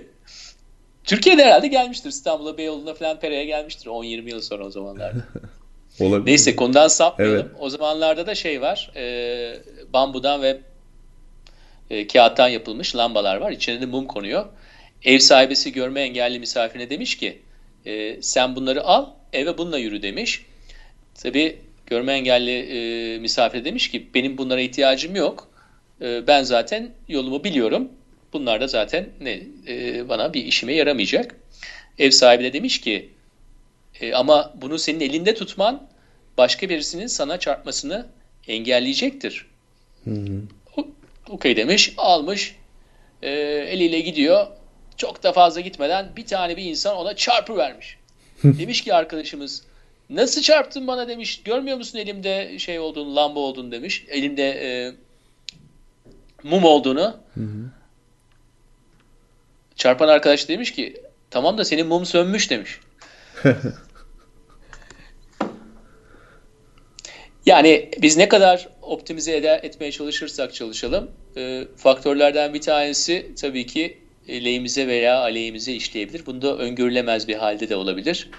Speaker 2: Türkiye'de herhalde gelmiştir. İstanbul'a, Beyoğlu'na falan Pere'ye gelmiştir 10-20 yıl sonra o zamanlarda. [laughs]
Speaker 1: Olabilir.
Speaker 2: Neyse konudan sapmayalım.
Speaker 1: Evet.
Speaker 2: O zamanlarda da şey var. E, bambudan ve e, kağıttan yapılmış lambalar var. İçine de mum konuyor. Ev sahibesi görme engelli misafirine demiş ki e, sen bunları al eve bununla yürü demiş. Tabi görme engelli e, misafir demiş ki benim bunlara ihtiyacım yok. E, ben zaten yolumu biliyorum. Bunlar da zaten ne e, bana bir işime yaramayacak. Ev sahibi de demiş ki e, ama bunu senin elinde tutman başka birisinin sana çarpmasını engelleyecektir. O- Okey demiş, almış, e, eliyle gidiyor. Çok da fazla gitmeden bir tane bir insan ona çarpı vermiş. demiş ki arkadaşımız, nasıl çarptın bana demiş, görmüyor musun elimde şey olduğunu, lamba olduğunu demiş, elimde e, mum olduğunu. Çarpan arkadaş demiş ki, tamam da senin mum sönmüş demiş. [laughs] Yani biz ne kadar optimize ede, etmeye çalışırsak çalışalım, e, faktörlerden bir tanesi tabii ki e, lehimize veya aleyhimize işleyebilir. Bunda öngörülemez bir halde de olabilir.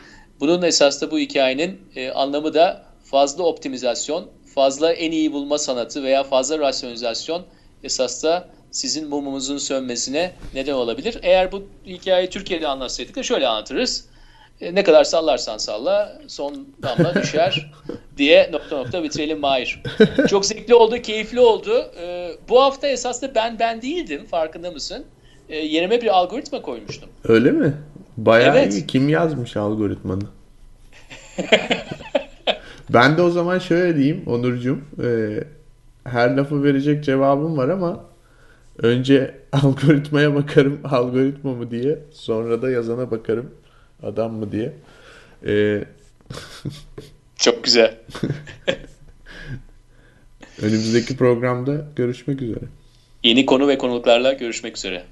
Speaker 2: Bunun esas da bu hikayenin e, anlamı da fazla optimizasyon, fazla en iyi bulma sanatı veya fazla rasyonalizasyon esas da sizin mumunuzun sönmesine neden olabilir. Eğer bu hikayeyi Türkiye'de anlatsaydık da şöyle anlatırız. E, ne kadar sallarsan salla son damla [laughs] düşer diye nokta nokta bitirelim Mahir. Çok zevkli oldu, keyifli oldu. E, bu hafta esasında ben ben değildim farkında mısın? E, yerime bir algoritma koymuştum.
Speaker 1: Öyle mi? Bayağı
Speaker 2: Evet.
Speaker 1: iyi. Kim yazmış algoritmanı? [laughs] ben de o zaman şöyle diyeyim Onurcuğum. e, her lafı verecek cevabım var ama önce algoritmaya bakarım algoritma mı diye. Sonra da yazana bakarım adam mı diye. E, [laughs]
Speaker 2: Çok güzel. [laughs]
Speaker 1: önümüzdeki programda görüşmek üzere.
Speaker 2: Yeni konu ve konuklarla görüşmek üzere.